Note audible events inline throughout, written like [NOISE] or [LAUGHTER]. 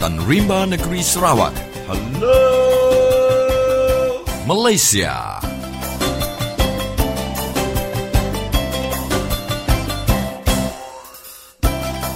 dan rimba negeri Sarawak. Hello Malaysia.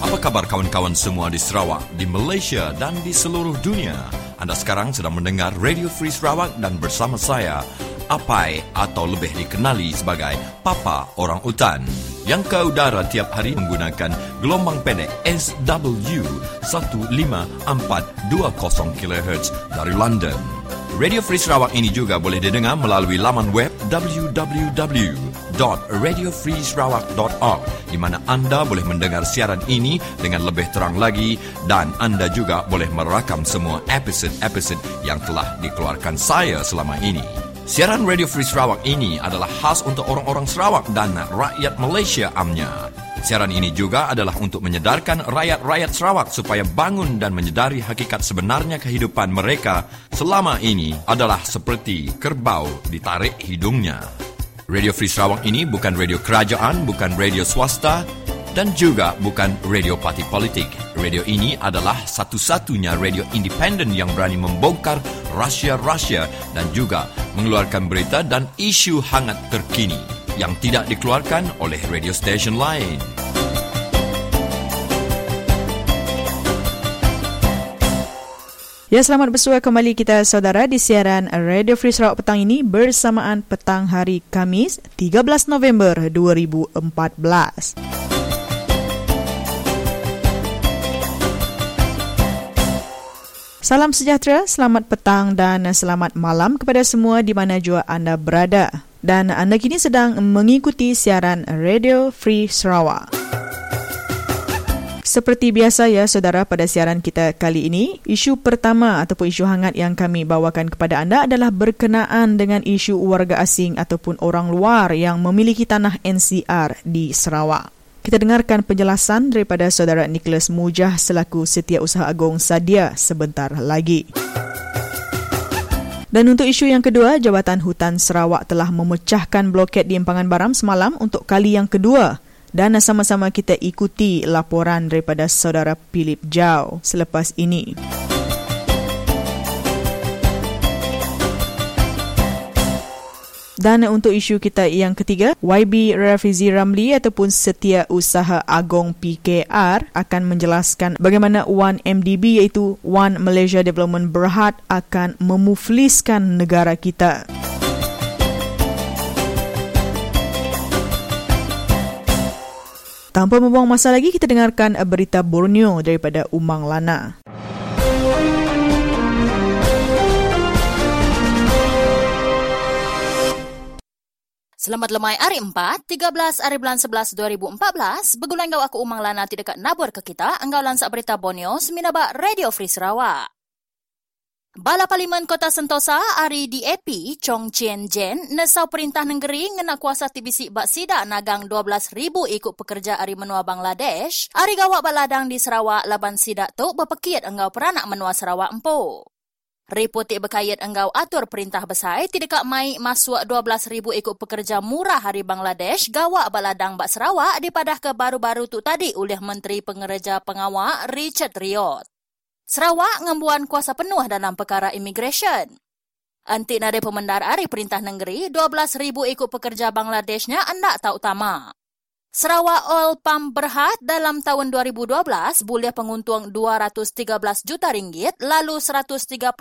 Apa kabar kawan-kawan semua di Sarawak, di Malaysia dan di seluruh dunia? Anda sekarang sedang mendengar Radio Free Sarawak dan bersama saya, Apai atau lebih dikenali sebagai Papa Orang Utan yang ke udara tiap hari menggunakan gelombang pendek SW 1542 kHz dari London. Radio Free Sarawak ini juga boleh didengar melalui laman web www.radiofreesarawak.org di mana anda boleh mendengar siaran ini dengan lebih terang lagi dan anda juga boleh merakam semua episod-episod yang telah dikeluarkan saya selama ini. Siaran Radio Free Sarawak ini adalah khas untuk orang-orang Sarawak dan rakyat Malaysia amnya. Siaran ini juga adalah untuk menyedarkan rakyat-rakyat Sarawak supaya bangun dan menyedari hakikat sebenarnya kehidupan mereka selama ini adalah seperti kerbau ditarik hidungnya. Radio Free Sarawak ini bukan radio kerajaan, bukan radio swasta dan juga bukan radio parti politik. Radio ini adalah satu-satunya radio independen yang berani membongkar rahsia-rahsia dan juga mengeluarkan berita dan isu hangat terkini yang tidak dikeluarkan oleh radio station lain. Ya, selamat bersua kembali kita saudara di siaran Radio Free Sarawak petang ini bersamaan petang hari Kamis 13 November 2014. Salam sejahtera, selamat petang dan selamat malam kepada semua di mana jua anda berada. Dan anda kini sedang mengikuti siaran Radio Free Sarawak. Seperti biasa ya saudara pada siaran kita kali ini, isu pertama ataupun isu hangat yang kami bawakan kepada anda adalah berkenaan dengan isu warga asing ataupun orang luar yang memiliki tanah NCR di Sarawak. Kita dengarkan penjelasan daripada saudara Nicholas Mujah selaku Setiausaha Agong Sadia sebentar lagi. Dan untuk isu yang kedua, Jabatan Hutan Sarawak telah memecahkan bloket di Empangan Baram semalam untuk kali yang kedua dan sama-sama kita ikuti laporan daripada saudara Philip Jau selepas ini. Dan untuk isu kita yang ketiga, YB Rafizi Ramli ataupun Setia Usaha Agong PKR akan menjelaskan bagaimana One MDB iaitu One Malaysia Development Berhad akan memufliskan negara kita. Tanpa membuang masa lagi, kita dengarkan berita Borneo daripada Umang Lana. Selamat lemai hari 4, 13 hari bulan 11 2014. Begulan gau aku Umang Lana tidak kat nabur ke kita. Enggau lansak berita Borneo, seminabak Radio Free Sarawak. Bala Parlimen Kota Sentosa hari DAP Chong Chien Jen nesau perintah negeri ngena kuasa TBC bak sida nagang 12,000 ikut pekerja hari menua Bangladesh. Hari gawak baladang di Sarawak laban sida tu berpekit enggau peranak menua Sarawak empu. Repotik berkait enggau atur perintah besar tidak mai masuk 12,000 ikut pekerja murah hari Bangladesh gawak baladang bak Sarawak dipadah ke baru-baru tu tadi oleh Menteri Pengereja Pengawal Richard Riot. Sarawak ngembuan kuasa penuh dalam perkara immigration. Antik nade pemendar hari perintah negeri, 12,000 ikut pekerja Bangladeshnya anda tak utama. Sarawak Oil Pump berhad dalam tahun 2012 boleh penguntung 213 juta ringgit lalu 139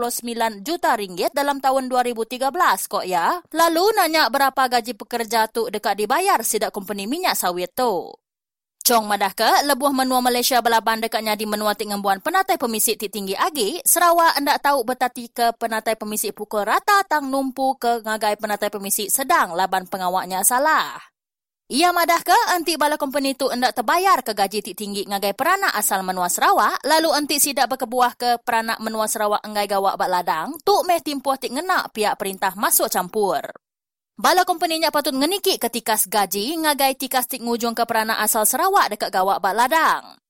juta ringgit dalam tahun 2013 kok ya. Lalu nanya berapa gaji pekerja tu dekat dibayar sidak company minyak sawit tu. Chong madah ke, lebuh menua Malaysia belaban dekatnya di menua tingembuan penatai pemisik ti tinggi agi, Sarawak hendak tahu betati ke penatai pemisik pukul rata tang numpu ke ngagai penatai pemisik sedang laban pengawaknya salah. Ia madah ke, antik bala company tu hendak terbayar ke gaji ti tinggi ngagai peranak asal menua Sarawak, lalu antik sidak berkebuah ke peranak menua Sarawak engai gawak bak ladang, tu meh timpuh tik ngenak pihak perintah masuk campur. Bala kompeninya patut ngeniki ketika gaji ngagai tikas tik ngujung ke peranak asal Sarawak dekat gawak bak ladang.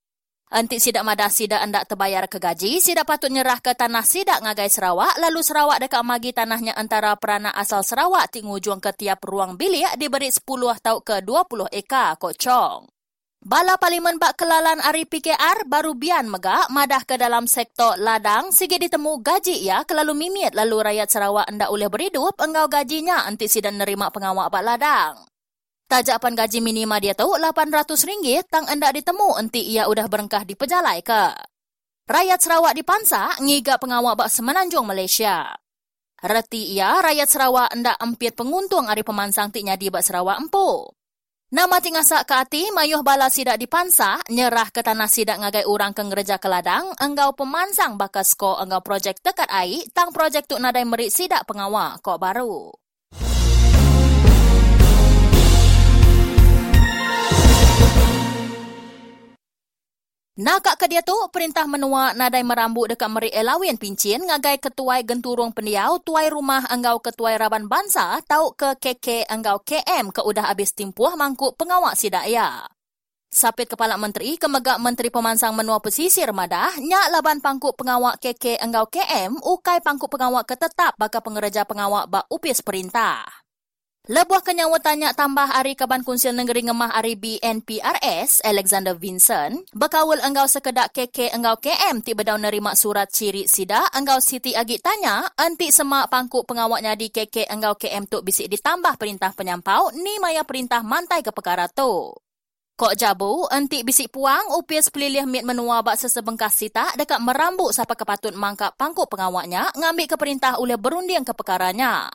Antik sidak madah sidak hendak terbayar ke gaji, sidak patut nyerah ke tanah sidak ngagai Sarawak, lalu Sarawak dekat magi tanahnya antara peranak asal Sarawak tik ngujung ke tiap ruang bilik diberi 10 atau ke 20 eka kok cong. Bala Parlimen Bak Kelalan Ari PKR baru bian megak madah ke dalam sektor ladang sigi ditemu gaji ya kelalu mimit lalu rakyat Sarawak anda boleh berhidup enggau gajinya anti sidan nerima pengawak bak ladang. Tajapan gaji minima dia tahu RM800 tang anda ditemu enti ia udah berengkah di pejalai ke. Rakyat Sarawak dipansa ngiga pengawak bak semenanjung Malaysia. Reti ia rakyat Sarawak anda empit penguntung ari pemansang tiknya di bak Sarawak empu. Nama tingasak ke hati, mayuh bala sidak dipansa, nyerah ke tanah sidak ngagai orang ke ngereja ke ladang, enggau pemansang bakas ko enggau projek dekat air, tang projek tu nadai merik sidak pengawal kok baru. Nakak ke dia tu, perintah menua nadai merambut dekat meri elawin pincin ngagai ketuai genturung pendiau tuai rumah enggau ketuai raban bansa tau ke KK enggau KM ke udah habis timpuh mangkuk pengawak sidak ya. Sapit Kepala Menteri kemegak Menteri Pemansang Menua Pesisir Madah, nyak laban pangkuk pengawak KK enggau KM ukai pangkuk pengawak ketetap baka pengereja pengawak bak upis perintah. Lebuah kenyawa tanya tambah Ari Kaban Kunsil Negeri Ngemah Ari BNPRS, Alexander Vincent, bekawal enggau sekedak KK enggau KM tiba daun nerima surat ciri sida, enggau Siti Agit tanya, anti semak pangkuk pengawaknya di KK enggau KM tu bisik ditambah perintah penyampau, ni maya perintah mantai ke perkara tu. Kok jabu, anti bisik puang upis pelilih mit menua bak sesebengkas sita dekat merambuk siapa kepatut mangkap pangkuk pengawaknya ngambil ke perintah oleh berunding ke perkaranya.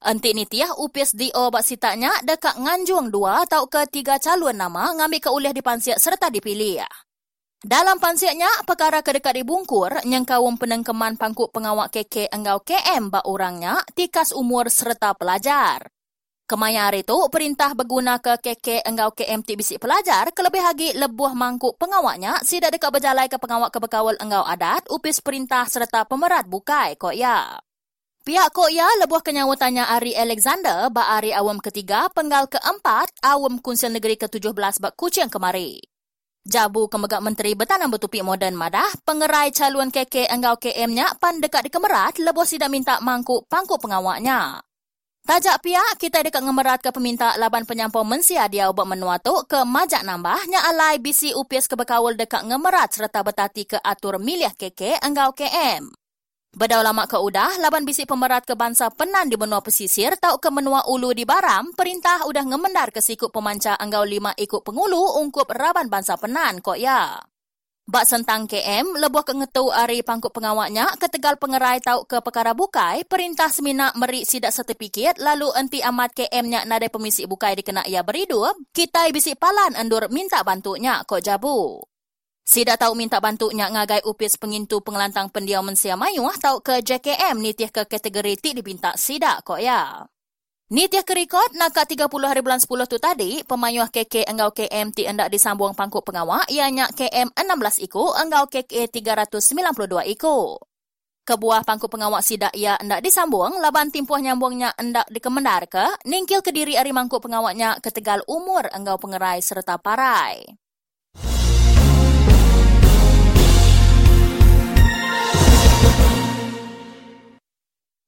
Antik ni tiah upis DO bak sitaknya dekat nganjung dua atau ke tiga calon nama ngambil ke ulih di pansiak serta dipilih. Dalam pansiaknya, perkara kedekat dibungkur, nyengkawum penengkeman pangkuk pengawak KK enggau KM bak orangnya tikas umur serta pelajar. Kemayar itu, perintah berguna ke KK enggau KM ti bisik pelajar kelebih lagi lebuh mangkuk pengawaknya sida dekat berjalai ke pengawak kebekawal enggau adat upis perintah serta pemerat bukai kok ya. Pihak Koya lebuh kenyawatannya Ari Alexander ba Ari awam ketiga penggal keempat awam Kunsil Negeri ke-17 bak Kuching kemari. Jabu Kemegak Menteri Bertanam Bertupi Moden Madah, pengerai calon KK Enggau KM-nya pan dekat di Kemerat lebuh tidak minta mangkuk pangkuk pengawaknya. Tajak pihak kita dekat ngemerat ke peminta laban penyampau mensia dia ubah menua tu ke majak nambah nya alai bisi UPS kebekawal dekat ngemerat serta betati ke atur miliah KK Enggau KM. Bedau lama ke udah, laban bisik pemerat ke bangsa penan di benua pesisir tau ke menua ulu di Baram, perintah udah ngemendar ke sikut pemanca anggau lima ikut pengulu ungkup raban bangsa penan kok ya. Bak sentang KM, lebuh ke ngetu ari pangkuk pengawaknya, ketegal pengerai tau ke perkara bukai, perintah semina merik sidak sertifikat, lalu enti amat KM-nya nadai pemisik bukai dikena ia beridup, kita bisik palan endur minta bantunya kok jabu. Sida tahu minta bantunya ngagai upis pengintu pengelantang pendiam mensia mayu tahu ke JKM nitiah ke kategori ti dipinta sida kok ya. Nitiah ke rekod nak 30 hari bulan 10 tu tadi, pemayuh KK enggau KM ti endak disambung pangkuk pengawak ianya KM 16 iku enggau KK 392 iku. Kebuah pangkuk pengawak sida ia endak disambung, laban timpuh nyambungnya endak dikemendar ke, ningkil ke diri ari mangkuk pengawaknya ketegal umur enggau pengerai serta parai.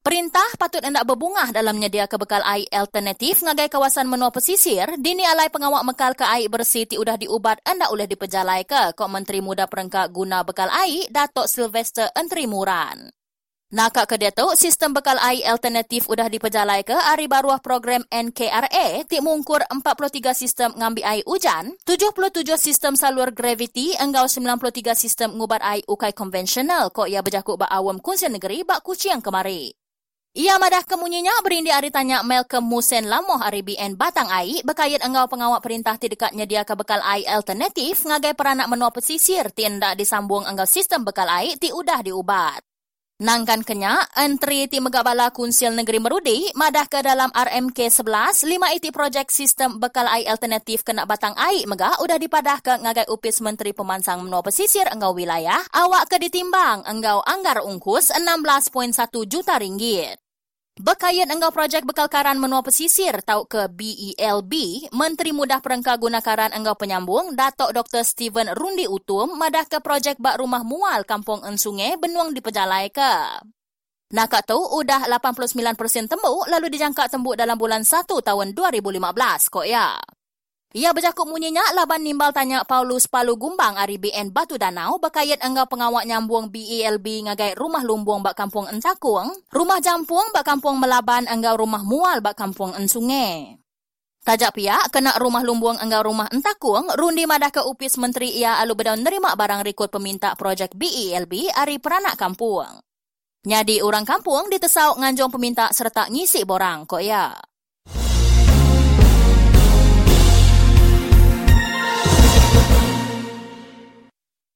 Perintah patut hendak berbungah dalam menyediakan kebekal air alternatif ngagai kawasan menua pesisir, dini alai pengawak mekal ke air bersih ti udah diubat hendak oleh dipejalai ke Kok Menteri Muda Perengkak Guna Bekal Air, Datuk Sylvester Entri Muran. Nakak ke dia tu, sistem bekal air alternatif udah dipejalai ke hari baruah program NKRA ti mungkur 43 sistem ngambil air hujan, 77 sistem salur gravity, enggau 93 sistem ngubat air ukai konvensional kok ia berjakuk bak awam kunci negeri bak kuciang kemari. Ia madah kemunyinya berindi hari tanya Malcolm Musen Lamoh hari BN Batang Ai berkait engau pengawak perintah ti dekat nyedia ke bekal ai alternatif ngagai peranak menua pesisir ti endak disambung engau sistem bekal ai ti udah diubat. Nangkan kenya, entri ti megabala kunsil negeri Merudi madah ke dalam RMK 11 lima iti projek sistem bekal ai alternatif kena batang ai mega udah dipadah ke ngagai upis menteri pemansang menua pesisir engau wilayah awak ke ditimbang engau anggar ungkus 16.1 juta ringgit. Bekayat enggau projek bekal karan menua pesisir tau ke BELB, Menteri Mudah Perengka Guna Karan enggau penyambung, Datuk Dr. Steven Rundi Utum, madah ke projek bak rumah mual Kampung Ensungai benuang dipejalai ke. Nak tahu udah 89% tembuk lalu dijangka tembuk dalam bulan 1 tahun 2015 kok ya. Ia berjakuk munyinya laban nimbal tanya Paulus Palu Gumbang ari BN Batu Danau berkait enggau pengawak nyambung BELB ngagai rumah lumbung bak kampung Entakung, rumah jampung bak kampung Melaban enggau rumah mual bak kampung Ensungai. Tajak pihak kena rumah lumbung enggau rumah Entakung, rundi madah ke upis menteri ia alu bedaun nerima barang rekod peminta projek BELB ari peranak kampung. Nyadi orang kampung ditesau nganjong peminta serta ngisi borang kok ya.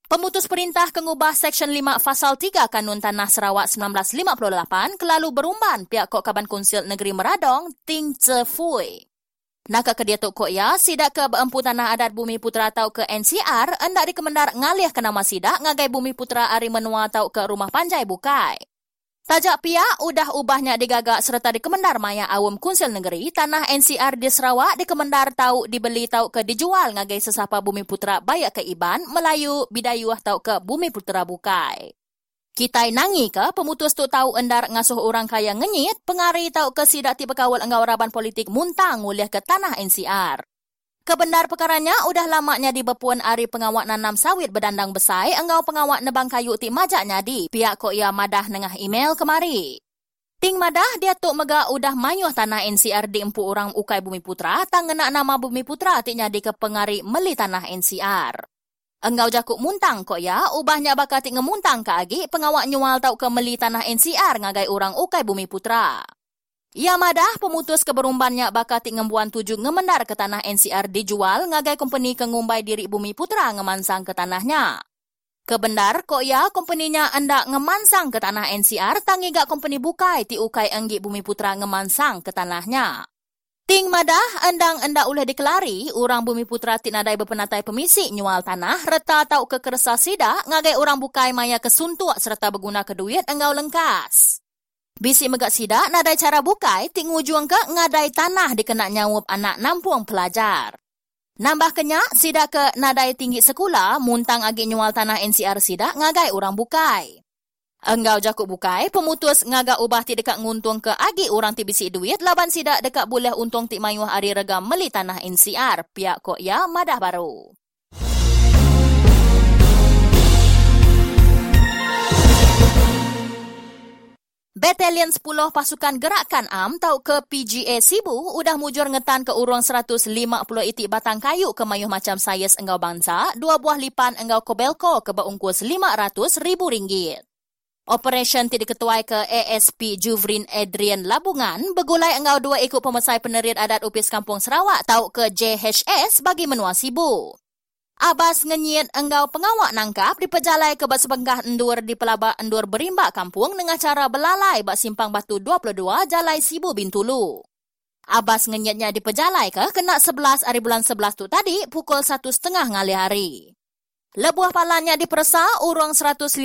Pemutus perintah kengubah Seksyen 5 Fasal 3 Kanun Tanah Sarawak 1958 kelalu berumban pihak Kok Kaban Konsil Negeri Meradong Ting Tse Fui. Naka ke dia kok ya, sidak ke Beempu Tanah Adat Bumi Putra atau ke NCR, hendak dikemendar ngalih ke nama sidak ngagai Bumi Putra Ari Menua atau ke Rumah Panjai Bukai. Tajak pihak udah ubahnya digagak serta dikemendar maya awam kunsil negeri tanah NCR di Sarawak dikemendar tahu dibeli tahu ke dijual ngagai sesapa bumi putra bayak ke Iban Melayu bidayuah tahu ke bumi putra bukai. Kita nangi ke pemutus tu tahu endar ngasuh orang kaya ngenyit pengari tahu ke sidak tiba kawal enggau raban politik muntang nguliah ke tanah NCR. Kebenar perkaranya udah lamanya di bepuan ari pengawak nanam sawit berdandang besai engau pengawak nebang kayu ti majaknya di pihak kok ia madah nengah email kemari. Ting madah dia tuk mega udah mayuh tanah NCR di empu orang ukai bumi putra tang ngena nama bumi putra ti nyadi ke pengari meli tanah NCR. Engau jakuk muntang kok ya, ubahnya bakati ngemuntang ke agi pengawak nyual tau ke meli tanah NCR ngagai orang ukai bumi putra. Ia madah pemutus keberumbannya bakati ngembuan tuju ngemendar ke tanah NCR dijual ngagai kompeni kengumbai diri Bumi Putra ngemansang ke tanahnya. Kebendar kok ya kompeninya anda ngemansang ke tanah NCR tangi gak kompeni bukai ti ukai enggi Bumi Putra ngemansang ke tanahnya. Ting madah endang enda ulah dikelari, orang Bumi Putra ti nadai berpenatai pemisi nyual tanah, reta tau ke kerasa sida, ngagai orang bukai maya kesuntuk serta berguna ke duit enggau lengkas. Bisi megak sida nadai cara bukai tingu juang ke ngadai tanah dikena nyawup anak nampuang pelajar. Nambah kenya sida ke nadai tinggi sekolah muntang agi nyual tanah NCR sida ngagai orang bukai. Enggau jakuk bukai, pemutus ngaga ubah ti dekat nguntung ke agi orang ti bisi duit, laban sida dekat boleh untung ti mayuh ari regam meli tanah NCR, pihak kok ya madah baru. Batalion 10 Pasukan Gerakan AM tau ke PGA Sibu udah mujur ngetan ke urung 150 itik batang kayu ke mayuh macam sayes enggau bangsa, dua buah lipan enggau kobelko ke beungkus 500 ribu ringgit. Operation ti diketuai ke ASP Juvrin Adrian Labungan begulai enggau dua ikut pemesai penerit adat Upis Kampung Sarawak tau ke JHS bagi menua Sibu. Abas ngenyit enggau pengawak nangkap di pejalai ke Basebengkah Endur di Pelabak Endur Berimbak Kampung dengan cara belalai bak simpang batu 22 Jalai Sibu Bintulu. Abas ngenyitnya di pejalai ke kena 11 hari bulan 11 tu tadi pukul 1 setengah ngali hari. Lebuah palannya dipersa urung 150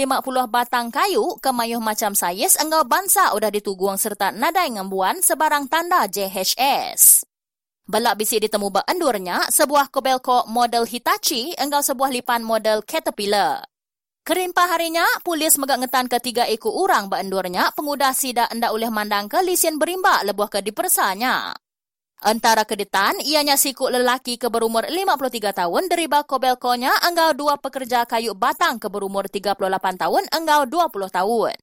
batang kayu ke mayuh macam sayis enggau bansa udah dituguang serta nadai ngembuan sebarang tanda JHS. Belak bisi ditemu endurnya sebuah kobelko model Hitachi enggau sebuah lipan model Caterpillar. Kerimpah harinya, polis megak ngetan ketiga ekor orang endurnya pengudah sidak enda oleh mandang ke lisian berimbak lebuh ke dipersanya. Antara keditan, ianya sikuk lelaki ke berumur 53 tahun deriba kobelkonya enggau dua pekerja kayu batang ke berumur 38 tahun enggau 20 tahun.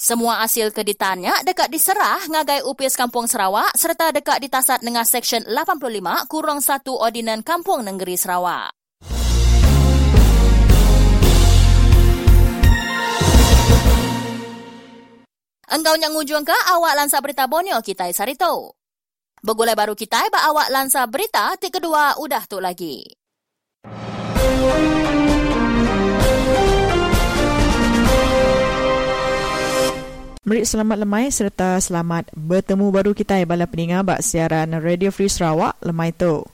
Semua hasil keditannya dekat diserah ngagai UPS Kampung Sarawak serta dekat ditasat dengan Seksyen 85 kurang 1 Ordinan Kampung Negeri Sarawak. Engkau yang ngujung ke awak lansa berita Borneo kita sarito. Begulai baru kita ba awak lansa berita ti kedua udah tu lagi. Merik selamat lemai serta selamat bertemu baru kita ya bala peningat bak siaran Radio Free Sarawak lemai tu.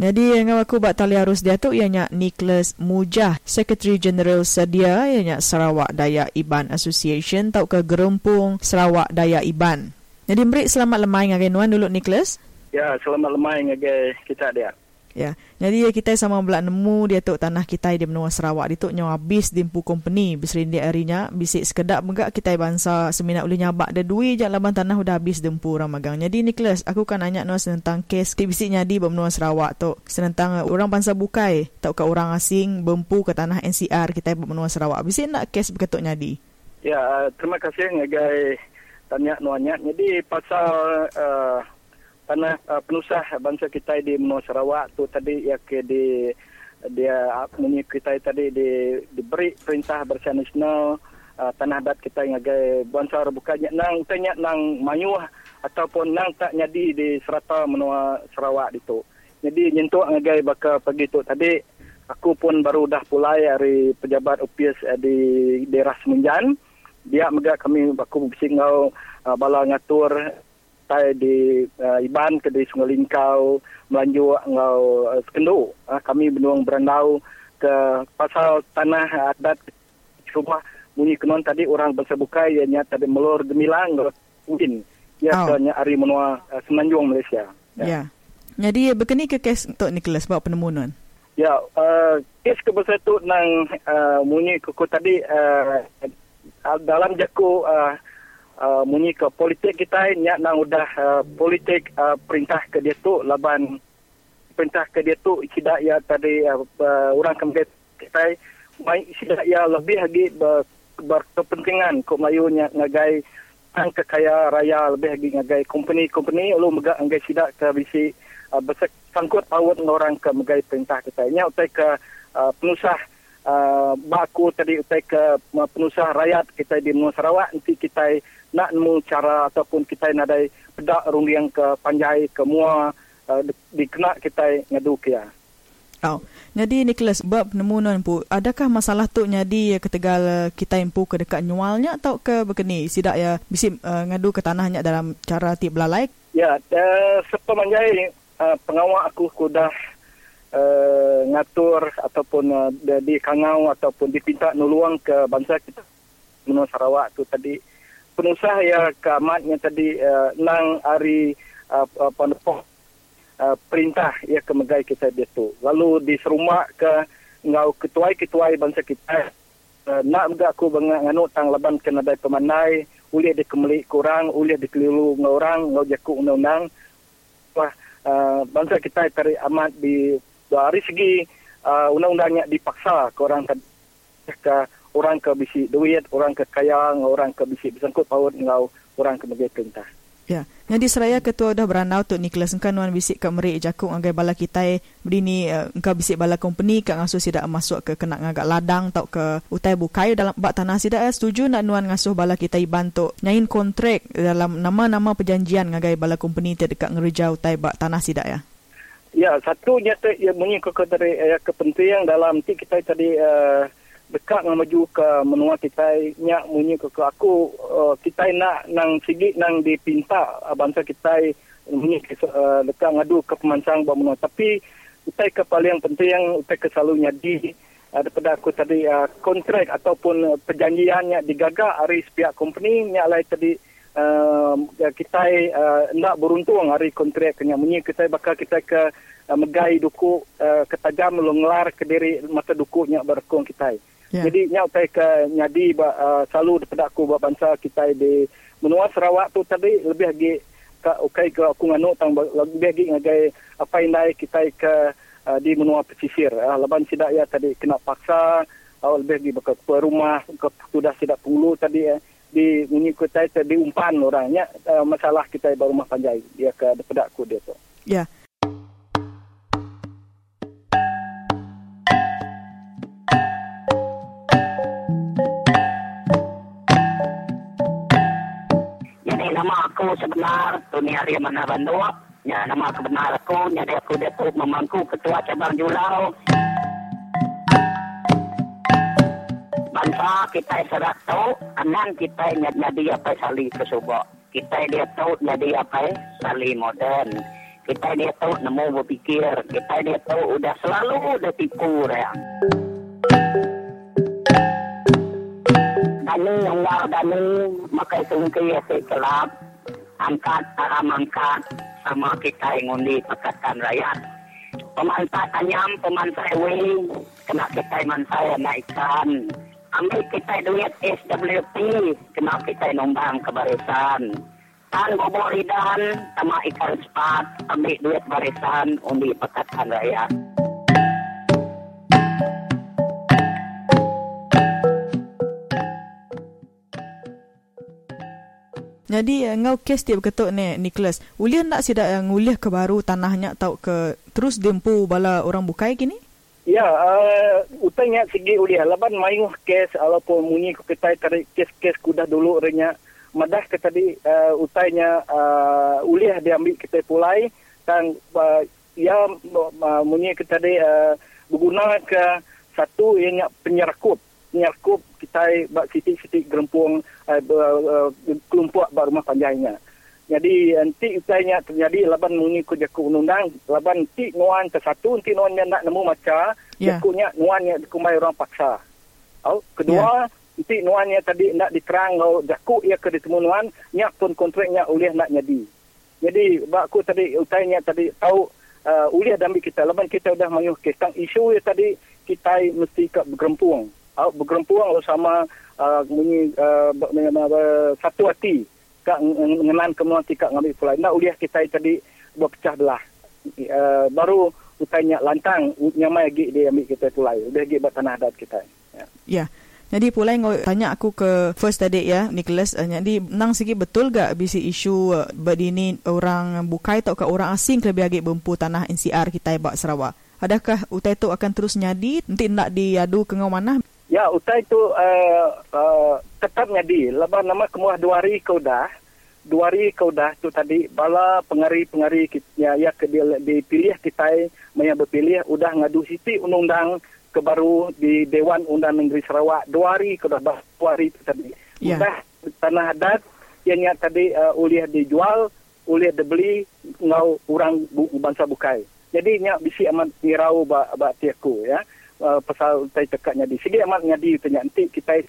Jadi yang aku bak tali harus dia tu ianya Nicholas Mujah, Secretary General sedia ianya Sarawak Daya Iban Association tau ke Gerumpung Sarawak Daya Iban. Jadi merik selamat lemai ngagai nuan dulu Nicholas. Ya, selamat lemai ngagai kita dia. Ya, jadi kita sama belak nemu dia tu tanah kita di benua Sarawak. Dia tu nyawa habis di empu company. Bisrindik harinya, bisik sekedap juga kita bangsa seminat boleh nyabak. Ada duit je laban tanah udah habis di empu orang magang. Jadi Nicholas, aku kan nanya nuas tentang kes bisik nyadi benua Sarawak tu. Senentang orang bangsa bukai. Tak ke orang asing bempu ke tanah NCR kita benua Sarawak. Bisik nak kes berketuk nyadi. Ya, terima kasih ngagai tanya nuanya. Jadi pasal uh, tanah uh, penusah bangsa kita di Menua Sarawak tu tadi ya ke di dia punya kita tadi di diberi perintah bersama nasional uh, tanah adat kita yang agak bangsa bukannya nang tanya nang mayuh ataupun nang tak nyadi di serata Menua Sarawak itu. Jadi nyentuh agak bakal pergi tu tadi aku pun baru dah pulai dari pejabat UPS uh, di daerah Semenjan. Dia mega kami baku bising ngau uh, bala ngatur tai di uh, Iban ke di Sungai Lingkau melanju ngau uh, Sekendo uh, kami benuang berandau ke pasal tanah adat rumah bunyi kenon. Tadi orang bersebuka ianya tadi melur gemilang mungkin ya oh. hari menua uh, Semenanjung Malaysia. Ya. Yeah. jadi berkeni ke kes untuk Nicholas bawa penemuan? Ya uh, kes kebesar tu nang uh, bunyi kuku tadi uh, dalam jaku uh, uh, munyi ke politik kita nya nang udah uh, politik uh, perintah ke dia tu laban perintah ke dia tu tidak ya tadi uh, uh, orang kemudian kita mai tidak ya lebih lagi ber, berkepentingan kok mayu nya ngagai ang kekaya raya lebih lagi ngagai company-company lu mega ngagai tidak ke bisi uh, besek sangkut paut orang ke megai perintah kita. Nya utai ke uh, penusah uh, baku tadi utai ke uh, penusah rakyat kita di Muar Sarawak nanti kita nak nemu cara ataupun kita nadai pedak rundiang ke panjai ke mua uh, dikena kita ngadu kia. Oh. Jadi Nicholas bab nemunan pu adakah masalah tu nyadi ketegal uh, kita impu ke dekat nyualnya atau ke begini sidak ya bisi uh, ngadu ke tanahnya dalam cara tip belalai? Ya, uh, sepemanjai uh, pengawal aku sudah uh, ngatur ataupun uh, di kangau ataupun dipinta nuluang ke bangsa kita. Menurut Sarawak tu tadi. Penusah ya kamatnya tadi uh, nang hari uh, uh, uh, perintah ya ke megai kita dia tu lalu di serumah ke ngau ketuai-ketuai bangsa kita uh, nak juga aku bangga nganu tang laban kena dai pemandai ulih di kemeli kurang ulih di keliru ngorang ngau jaku undang-undang. Wah uh, bangsa kita tadi amat di dari segi uh, undang-undangnya dipaksa ke orang ke orang ke bisi duit, orang ke kaya, orang ke bisi bersangkut paut ngau orang ke megai perintah. Ya, jadi seraya ketua dah berandau tu Nicholas engkau nuan bisik ke merik jakung agai bala kita berdini uh, engkau bisik bala company kak ngasuh sidak masuk ke kena ngagak ladang tau ke utai bukai dalam bak tanah sidak eh, setuju nak nuan ngasuh bala kita bantu nyain kontrak dalam nama-nama perjanjian ngagai bala company tu dekat ngereja utai bak tanah sidak ya. Ya, satu nyata ya mengikut dari uh, kepentingan dalam ti kita tadi uh, dekat dengan maju ke menua kita nyak munyi ke, aku uh, kita nak nang sigi nang dipinta bangsa kita munyi ke, uh, dekat ngadu ke pemancang bawa menua. Tapi utai ke paling penting utai ke selalu nyadi uh, daripada aku tadi uh, kontrak ataupun perjanjiannya digagak hari pihak company nyak lai tadi uh, kita uh, nak beruntung hari kontrak kenya munyi kita bakal kita ke uh, megai duku uh, ketajam longlar ke diri mata duku nyak berkong kita Yeah. Jadi nyau tai ke nyadi ba, uh, selalu daripada aku buat bangsa kita di menua Sarawak tu tadi lebih lagi ke okay ke aku nganu tang lebih lagi ngagai apa naik kita ke uh, di menua pesisir. Uh, leban sidak ya tadi kena paksa uh, lebih lagi ke, rumah ke sudah sidak pulu tadi uh, di bunyi kita tadi umpan orangnya uh, masalah kita baru rumah panjai dia ke aku dia tu. Ya. Yeah. aku sebenar Tuni Arya Mana Bandung Ya nama kebenar aku Nyari aku Datuk Memangku Ketua Cabang Julau Bangsa kita serat tahu Anan kita jadi apa sali kesubo Kita dia tahu jadi apa sali modern Kita dia tahu nemu berpikir Kita dia tahu udah selalu udah tipu ya. Kami yang kami makai sungki ya kelab angkat para mangkat sama kita yang undi Pakatan Rakyat. pemantai anyam, pemantai wing, kena kita mantai anak ikan. Ambil kita duit SWP, kena kita nombang ke barisan. Tan bobor ridan, sama ikan sepat, ambil duit barisan, undi pekatan rakyat. Jadi uh, ngau kes dia berketuk ni Nicholas. Uliah nak sidak yang uliah ke baru tanahnya tau ke terus dempu bala orang bukai kini? Ya, uh, utangnya segi uliah. Laban mayu kes alaupun munyi ku ketai tarik kes-kes kuda dulu renya. Madah ke tadi uh, utainya uh, uliah diambil kita pulai dan uh, ya uh, munyi ke tadi uh, berguna ke satu yang penyerkup penyerkup kita bak sitik-sitik gerempung uh, uh, kelompok rumah panjangnya. Jadi nanti utainya terjadi laban mengikut jaku undang laban ti nuan ke satu nanti nuan yang nak nemu maca Ya. jakunya nuan yang dikumai orang paksa. Oh, kedua nanti nuan yang tadi nak diterang kalau jaku ia ke ditemu nuan nyak pun kontraknya ulih nak jadi. Jadi bakku tadi utainya tadi tahu uh, ulih dambi kita laban kita dah mayuh kisah isu yang tadi kita mesti ke bergerempung. Oh, bergerempung lo sama uh, bunyi uh, satu hati kak mengenan kemudian kak ngambil pulai. Nak uliah kita tadi berpecah belah. Uh, baru utainya lantang nyamai lagi dia ambil kita pulai. Udah lagi buat tanah adat kita. Ya. Ya. Jadi pulai ngau tanya aku ke first tadi ya Nicholas. Uh, jadi nang segi betul gak bisi isu uh, berdini orang bukai atau ke orang asing lebih lagi bempu tanah NCR kita bak Sarawak. Adakah utai tu akan terus nyadi nanti nak diadu ke mana? Ya, utai tu uh, uh, tetap nyadi. Lepas nama kemuah dua hari kau dah. Dua hari kau dah tu tadi bala pengari-pengari ya, ya ke dia dipilih kita yang berpilih udah ngadu siti undang-undang ke baru di Dewan Undang Negeri Sarawak. Dua hari kau dah bah, dua hari tu tadi. Ya. Udah tanah adat yang yang tadi uh, uliah dijual, uliah dibeli ngau orang bu, bangsa bukai. Jadi nya bisi amat ngirau ba ba tiaku ya. Uh, pasal tai tekaknya di segi amat ngadi tanya nanti kita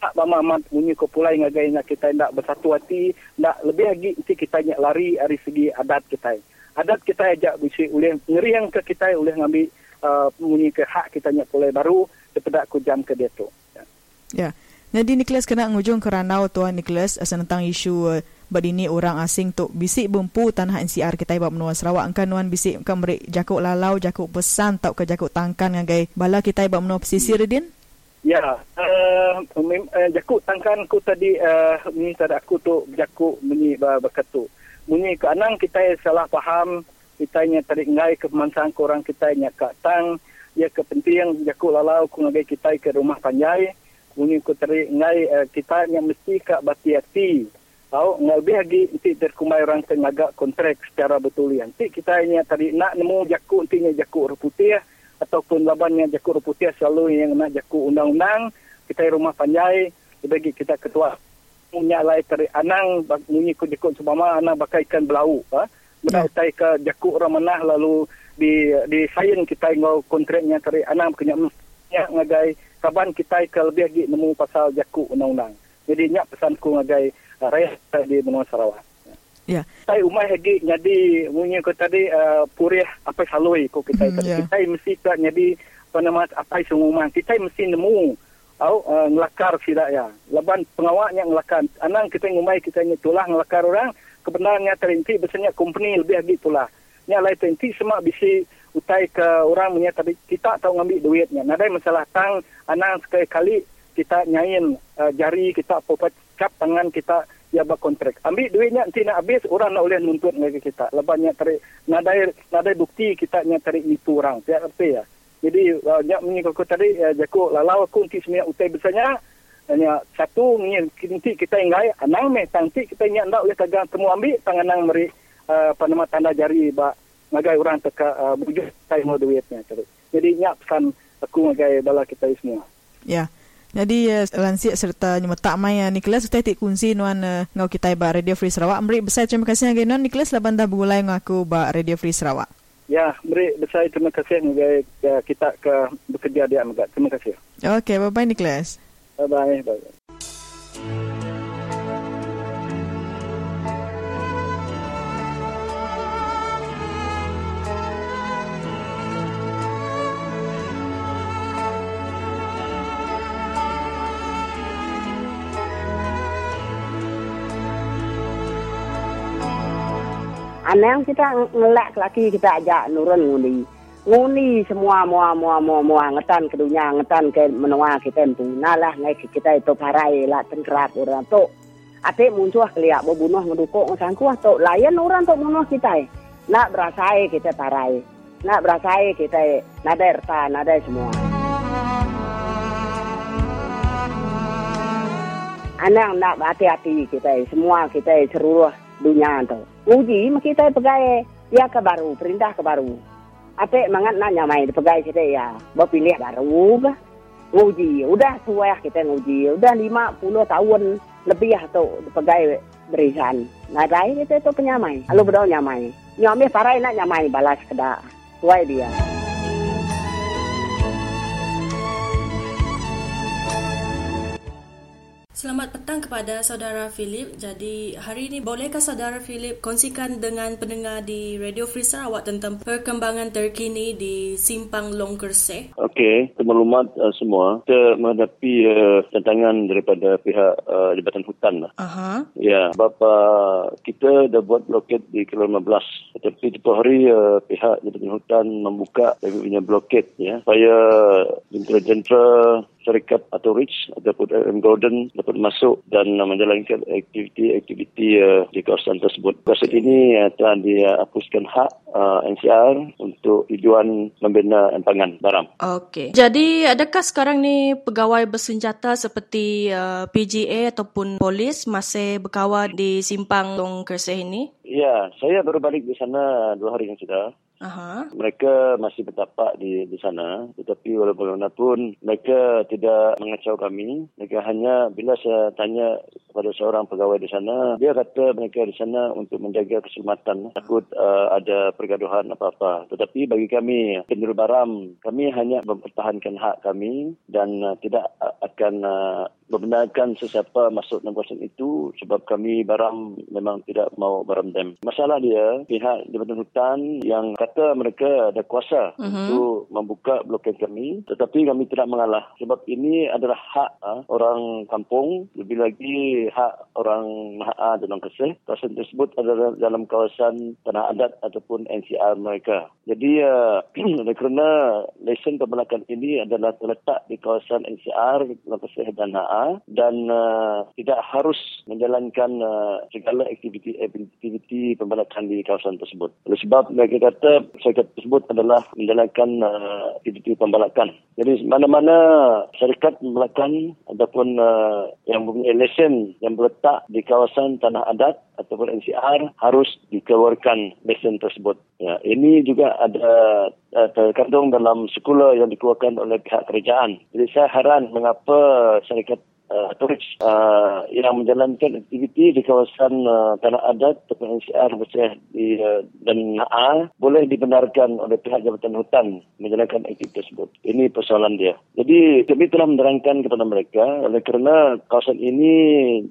tak bama amat bunyi ko pulai ngagai nak kita nak bersatu hati, nak lebih lagi nanti kita nak lari dari segi adat kita. Adat kita ajak bisi oleh ngeri yang ke kita oleh ngambil uh, bunyi ke hak kita nak pulai baru daripada aku jam ke dia tu. Ya. Ya. Jadi Nicholas kena ngujung ke ranau tuan Nicholas asal tentang isu uh, berdini orang asing tu bisik bempu tanah NCR kita ibak menua Sarawak angkan nuan bisik kan beri jakuk lalau jakuk pesan tau ke jakuk tangkan ngagai bala kita ibak menua pesisir din Ya, uh, mem, uh, jakuk tangkan ku tadi uh, ni tadi aku tu jakuk bunyi berkatu. Bunyi ke anang kita salah faham kita nya tadi ngai ke pemansang korang kita nya ka tang ya kepenting jakuk lalau ku ngagai kita ke rumah panjai. Bunyi ku tadi ngai uh, kita nya mesti ka bati-hati. Tahu? Lebih lagi nanti terkumai orang tenaga kontrak secara betul nanti kita nya tadi nak nemu jakuk nantinya jakuk putih ataupun labannya jakuk putih selalu yang nak jakuk undang-undang kita rumah panjai bagi kita ketua. Punya lai teri anang bunyi ku jakuk sebama anang bakai ikan belau ha. Ya. Benda utai ke jakuk ramanah lalu di di sayen kita ngau kontraknya teri anang kena nya ngagai. Kaban kita ke lebih lagi nemu pasal jakuk undang-undang. Jadi nyak pesanku ngagai rakyat di Benua Sarawak. Ya. Kita umai lagi jadi bunyi ko tadi uh, purih apa salui ko kita Hmm, tadi. ya. kita mesti tak jadi apa nama apa sungguman kita mesti nemu au uh, ngelakar sida ya. Leban pengawaknya ngelakar. Anang kita ngumai kita nyitulah ngelakar orang kebenarannya terinti biasanya company lebih lagi itulah nya lai terinti semua bisi utai ke orang punya tadi. Kita tahu ngambil duitnya. Nadai masalah tang anang sekali kali kita nyain uh, jari kita popat cap tangan kita ya ba kontrak. Ambil duitnya nanti nak habis orang nak boleh nuntut lagi kita. Lebannya tarik nadai nadai bukti kita nya tarik nipu orang. Tiap apa ya. Jadi uh, nyak menyi kau tadi uh, jaku lalau aku nanti semia utai besarnya hanya satu nanti kita ingai anang me nanti kita nyak ndak boleh tagang temu ambil tangan nang meri uh, apa nama tanda jari ba ngagai orang teka uh, bujuk saya mau duitnya tadi. Jadi nyak pesan aku ngagai bala kita semua. ya jadi uh, lansia serta nyemetak mai uh, Nicholas utai tik kunci nuan uh, ngau kita ba Radio Free Sarawak amri besar terima kasih ngagai nuan Nicholas laban dah bergulai ngaku ba Radio Free Sarawak Ya, beri besar terima kasih ngagai uh, kita ke bekerja di Amagat. Terima kasih. Okay, bye-bye Nicholas. Bye-bye. Bye-bye. Anang kita ngelak lagi kita ajak nurun ngundi. Ngundi semua mua mua mua mua ngetan ke dunia ngetan ke menua kita tu. Nalah ngai kita itu parai lah tengkerat orang tu. Ate muncul keliak berbunuh ngedukuk ngusangku tu. Layan orang tu bunuh kita. Nak berasai kita parai. Nak berasai kita nada erta nada semua. Anak nak hati-hati kita semua kita seluruh dunia tu. Uji kita pegai ya ke baru perintah ke baru. Apa mangat nak nyamai pegai kita ya berpilih baru ke. Uji udah tua kita nguji udah 50 tahun lebih tu pegai berisan. Nadai kita tu penyamai. Lalu berdoa nyamai. Nyamai parai nak nyamai balas kedak. Tuai dia. Selamat petang kepada saudara Philip. Jadi hari ini bolehkah saudara Philip kongsikan dengan pendengar di Radio Free Sarawak tentang perkembangan terkini di Simpang Long Kerseh? Okey, maklumat uh, semua. Kita menghadapi uh, tantangan daripada pihak uh, Jabatan Hutan lah. Aha. Ya, sebab uh, kita dah buat blokade di Kilo 15. Tetapi tempoh hari uh, pihak Jabatan Hutan membuka dia punya blokade ya supaya jentera-jentera syarikat atau RICH ataupun RM Golden dapat masuk dan uh, menjalankan aktiviti-aktiviti uh, di kawasan tersebut. Kawasan ini uh, telah dihapuskan hak uh, NCR untuk tujuan membina empangan barang. Okey. Jadi adakah sekarang ni pegawai bersenjata seperti uh, PGA ataupun polis masih berkawal di Simpang Long Kerseh ini? Ya, saya baru balik di sana dua hari yang sudah. Aha. Mereka masih bertapak di di sana tetapi walaupun bagaimanapun mereka tidak mengacau kami. Mereka hanya bila saya tanya kepada seorang pegawai di sana dia kata mereka di sana untuk menjaga keselamatan. Takut uh, ada pergaduhan apa-apa. Tetapi bagi kami penjuru baram kami hanya mempertahankan hak kami dan uh, tidak uh, akan uh, membenarkan sesiapa masuk dalam kawasan itu sebab kami baram memang tidak mau baram dam. Masalah dia pihak Jabatan Hutan yang kata mereka ada kuasa uh-huh. untuk membuka blokade kami tetapi kami tidak mengalah sebab ini adalah hak ha, orang kampung lebih lagi hak orang Maha dan orang Keseh. Kawasan tersebut adalah dalam kawasan tanah adat ataupun NCR mereka. Jadi [CLEARS THROAT] uh, kerana lesen pembelakan ini adalah terletak di kawasan NCR, Keseh dan Dan uh, tidak harus menjalankan uh, segala aktiviti-aktiviti pembalakan di kawasan tersebut. Oleh sebab mereka kata syarikat tersebut adalah menjalankan uh, aktiviti pembalakan. Jadi mana-mana syarikat pembalakan ataupun uh, yang mempunyai lesen yang berletak di kawasan tanah adat ataupun NCR harus dikeluarkan lesen tersebut. Ya, ini juga ada uh, terkandung dalam sekolah yang dikeluarkan oleh pihak kerajaan. Jadi saya heran mengapa syarikat turis uh, yang menjalankan aktiviti di kawasan uh, Tanah Adat atau NCR Mesir di uh, dan A boleh dibenarkan oleh pihak Jabatan Hutan menjalankan aktiviti tersebut. Ini persoalan dia. Jadi kami telah menerangkan kepada mereka oleh kerana kawasan ini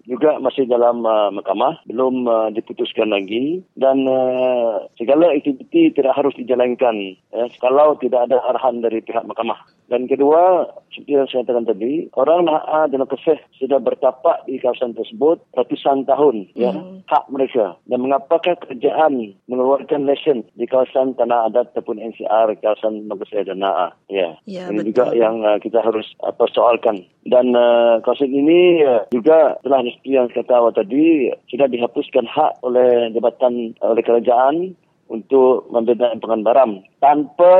juga masih dalam uh, mahkamah belum uh, diputuskan lagi dan uh, segala aktiviti tidak harus dijalankan ya, kalau tidak ada arahan dari pihak mahkamah. Dan kedua, seperti yang saya katakan tadi, orang Naha dan Keseh sudah bertapak di kawasan tersebut ratusan tahun. Ya, hak mereka. Dan mengapakah kerajaan mengeluarkan lesen di kawasan Tanah Adat ataupun NCR, kawasan Keseh dan Naha. Ya, Ya, ini betul. juga yang uh, kita harus uh, persoalkan. Dan uh, kawasan ini uh, juga telah seperti yang kata awal tadi, sudah dihapuskan hak oleh jabatan, uh, oleh kerajaan untuk membina empangan baram tanpa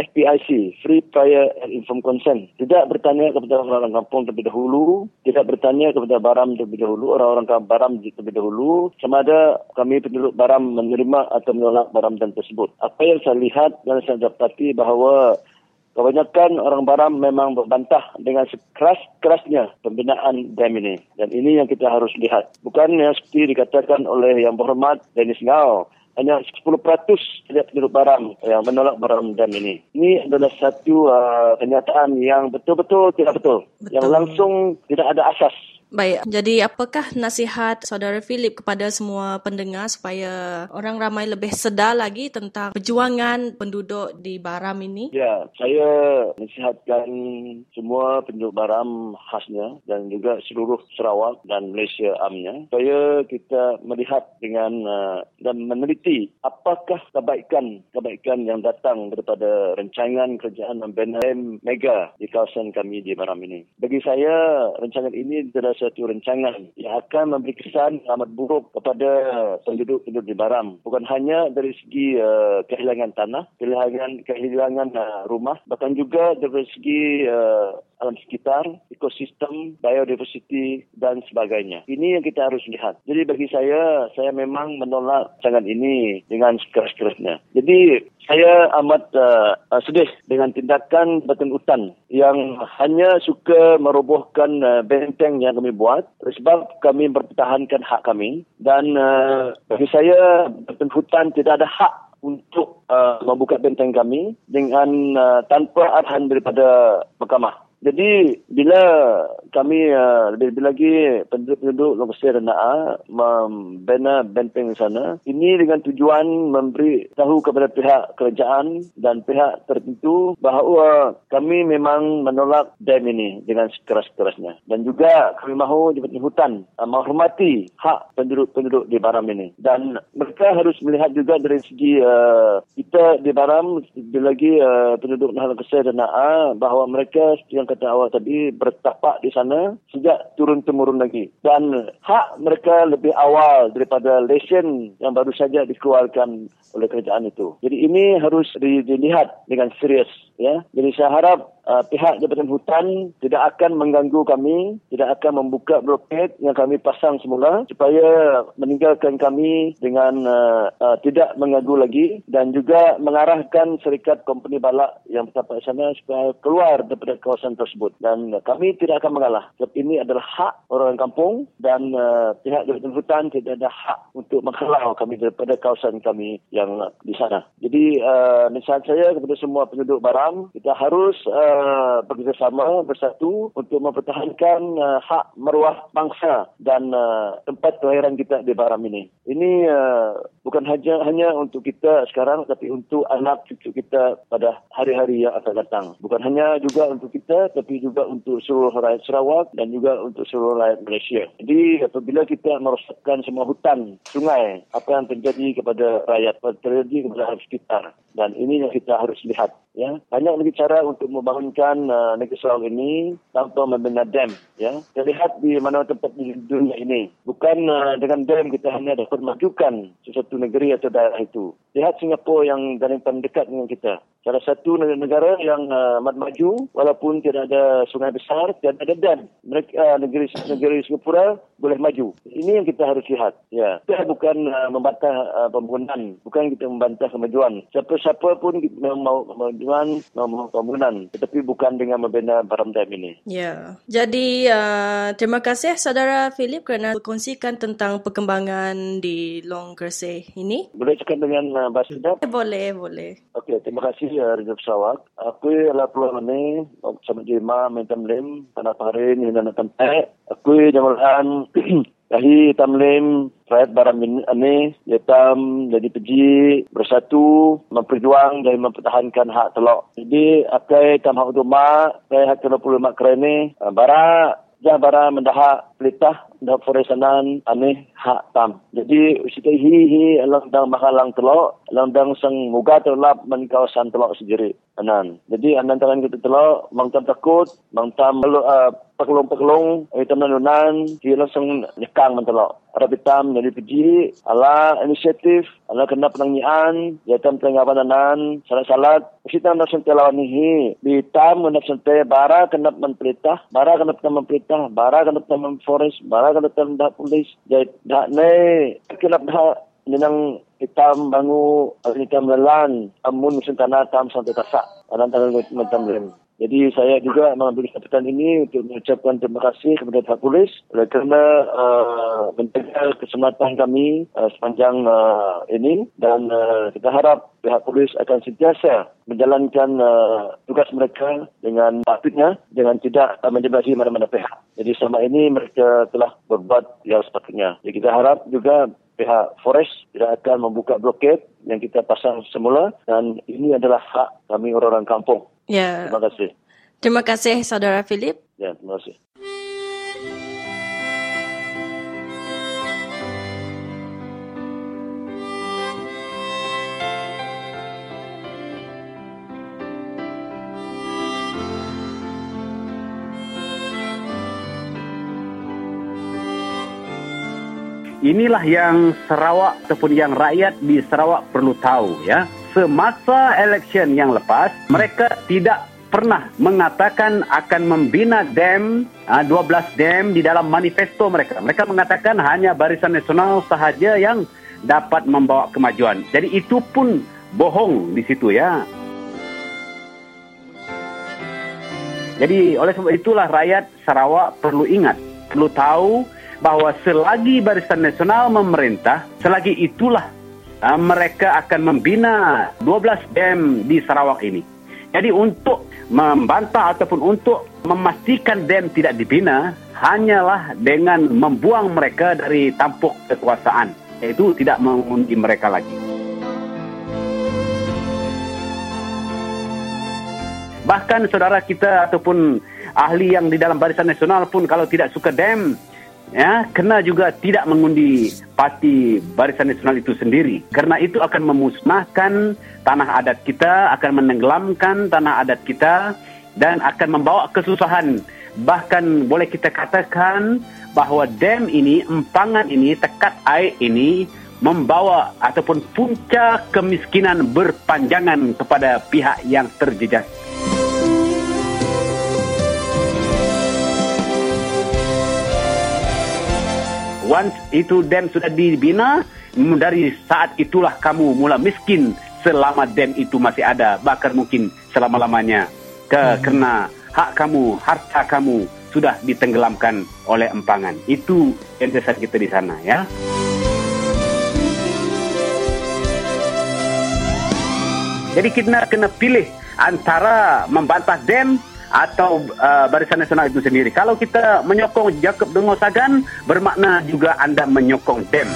FPIC, Free Prior and Informed Consent. Tidak bertanya kepada orang-orang kampung terlebih dahulu, tidak bertanya kepada baram terlebih dahulu, orang-orang baram terlebih dahulu, sama ada kami penduduk baram menerima atau menolak baram dan tersebut. Apa yang saya lihat dan saya dapati bahawa Kebanyakan orang Baram memang berbantah dengan sekeras-kerasnya pembinaan dam ini. Dan ini yang kita harus lihat. Bukan yang seperti dikatakan oleh Yang Berhormat Dennis Ngau. Hanya 10% setiap penduduk Baram yang menolak Baram dam ini. Ini adalah satu uh, kenyataan yang betul-betul tidak betul. Betul. Yang langsung tidak ada asas. Baik, jadi apakah nasihat saudara Philip kepada semua pendengar supaya orang ramai lebih sedar lagi tentang perjuangan penduduk di Baram ini? Ya, saya nasihatkan semua penduduk Baram khasnya dan juga seluruh Sarawak dan Malaysia amnya supaya kita melihat dengan uh, dan meneliti apakah kebaikan-kebaikan yang datang daripada rancangan kerajaan membina mega di kawasan kami di Baram ini. Bagi saya, rancangan ini adalah satu rancangan yang akan memberi kesan amat buruk kepada penduduk-penduduk di Baram. Bukan hanya dari segi uh, kehilangan tanah, kehilangan kehilangan uh, rumah, bahkan juga dari segi uh, alam sekitar, ekosistem, biodiversity dan sebagainya. Ini yang kita harus lihat. Jadi bagi saya, saya memang menolak rancangan ini dengan sekeras-kerasnya. Jadi saya amat uh, sedih dengan tindakan Batin Hutan yang hanya suka merobohkan uh, benteng yang kami buat sebab kami mempertahankan hak kami dan uh, bagi saya Batin Hutan tidak ada hak untuk uh, membuka benteng kami dengan uh, tanpa arahan daripada mahkamah. Jadi bila kami uh, lebih-lebih lagi penduduk-penduduk Lokasi Renaa membina benteng di sana, ini dengan tujuan memberi tahu kepada pihak kerajaan dan pihak tertentu bahawa kami memang menolak dam ini dengan sekeras-kerasnya. Dan juga kami mahu Jabatan Hutan uh, menghormati hak penduduk-penduduk di Baram ini. Dan mereka harus melihat juga dari segi uh, kita di Baram, lebih lagi uh, penduduk Lokasi Renaa bahawa mereka yang kata awal tadi bertapak di sana sejak turun-temurun lagi. Dan hak mereka lebih awal daripada lesen yang baru saja dikeluarkan oleh kerajaan itu. Jadi ini harus dilihat dengan serius. Ya. Jadi saya harap uh, pihak Jabatan Hutan tidak akan mengganggu kami, tidak akan membuka blokade yang kami pasang semula supaya meninggalkan kami dengan uh, uh, tidak mengganggu lagi dan juga mengarahkan serikat company balak yang bertapak di sana supaya keluar daripada kawasan tersebut. Dan uh, kami tidak akan mengalah. Sebab ini adalah hak orang kampung dan uh, pihak Jabatan Hutan tidak ada hak untuk menghalau kami daripada kawasan kami yang uh, di sana. Jadi uh, nasihat saya kepada semua penduduk Baram, kita harus Uh, bekerjasama bersatu untuk mempertahankan uh, hak meruah bangsa dan uh, tempat kelahiran kita di Baram ini. Ini uh, bukan hanya hanya untuk kita sekarang tapi untuk anak cucu kita pada hari-hari yang akan datang. Bukan hanya juga untuk kita tapi juga untuk seluruh rakyat Sarawak dan juga untuk seluruh rakyat Malaysia. Jadi apabila kita merosakkan semua hutan, sungai, apa yang terjadi kepada rakyat, terjadi kepada rakyat sekitar. Dan ini yang kita harus lihat. Ya, banyak lagi cara untuk membangunkan uh, negeri Sarawak ini tanpa membina dam. Ya, kita lihat di mana tempat di dunia ini. Bukan uh, dengan dam kita hanya dapat majukan sesuatu negeri atau daerah itu. Lihat Singapura yang paling dekat dengan kita. Salah satu negara yang uh, maju walaupun tidak ada sungai besar, tidak ada dam. Mereka, uh, negeri negeri Singapura boleh maju. Ini yang kita harus lihat. Ya, kita bukan uh, membantah uh, pembangunan, bukan kita membantah kemajuan. Siapa-siapa pun mau kemajuan, mau pembangunan, tetapi bukan dengan membina Baram Dam ini. Ya, jadi uh, terima kasih saudara Philip kerana berkongsikan tentang perkembangan di Long Kersey ini. Boleh cakap dengan uh, bahasa Dam? Boleh, boleh. Okey, terima kasih uh, Rizal Pesawak. Aku adalah peluang ini, sama jima, minta melim, tanah parin, hina nak tempat. Aku jamulan Kahi [CLEARS THROAT] tamlim rakyat barang ini yatam jadi peji bersatu memperjuang dan mempertahankan hak telok. Jadi akai tam hak utama kai hak 25 kerene bara jah bara mendahak pelitah dah foresanan ane hak tam. Jadi usita hi hi alang dang makalang telok, alang dang sang muga terlap men kawasan telok sendiri. Anan. Jadi anan tangan kita telok, mang tam takut, mang tam uh, pekelung-pekelung, hitam nanunan, dia langsung nyekang mentelok. Arab hitam jadi pergi, ala inisiatif, ala kena penangian, jatuh penangapan salat-salat. Kita nak sentai lawan ini, hitam nak sentai bara kena memperintah, bara kena memperintah, bara kena memforest, bara kena dah polis. Jadi dah ne, kena dah Nenang hitam bangu, hitam lelan, amun musim tanah tam sampai tasak. Anak tangan mentam lem. Jadi saya juga mengambil kesempatan ini untuk mengucapkan terima kasih kepada pihak polis kerana uh, menjaga keselamatan kami uh, sepanjang uh, ini dan uh, kita harap pihak polis akan sentiasa menjalankan uh, tugas mereka dengan patutnya dengan tidak uh, menjebasi mana-mana pihak. Jadi selama ini mereka telah berbuat yang sepatutnya. Jadi kita harap juga pihak Forest tidak akan membuka blokade yang kita pasang semula dan ini adalah hak kami orang-orang kampung. Ya. Terima kasih. Terima kasih Saudara Philip. Ya, terima kasih. Inilah yang Sarawak ataupun yang rakyat di Sarawak perlu tahu ya. Semasa election yang lepas, mereka tidak pernah mengatakan akan membina dam, 12 dam di dalam manifesto mereka. Mereka mengatakan hanya Barisan Nasional sahaja yang dapat membawa kemajuan. Jadi itu pun bohong di situ ya. Jadi oleh sebab itulah rakyat Sarawak perlu ingat, perlu tahu bahawa selagi Barisan Nasional memerintah, selagi itulah uh, mereka akan membina 12 dam di Sarawak ini. Jadi untuk membantah ataupun untuk memastikan dam tidak dibina hanyalah dengan membuang mereka dari tampuk kekuasaan. Itu tidak mengundi mereka lagi. Bahkan saudara kita ataupun ahli yang di dalam Barisan Nasional pun kalau tidak suka dam, ya kena juga tidak mengundi parti Barisan Nasional itu sendiri. Karena itu akan memusnahkan tanah adat kita, akan menenggelamkan tanah adat kita dan akan membawa kesusahan. Bahkan boleh kita katakan bahawa dam ini, empangan ini, tekat air ini membawa ataupun punca kemiskinan berpanjangan kepada pihak yang terjejas. Once itu dam sudah dibina, dari saat itulah kamu mula miskin selama dam itu masih ada. Bahkan mungkin selama-lamanya. Ke, hmm. Kerana hak kamu, harta kamu sudah ditenggelamkan oleh empangan. Itu yang kita di sana ya. Jadi kita kena pilih antara membantah dam atau uh, Barisan Nasional itu sendiri. Kalau kita menyokong Jacob Dengo Sagan, bermakna juga anda menyokong DEM.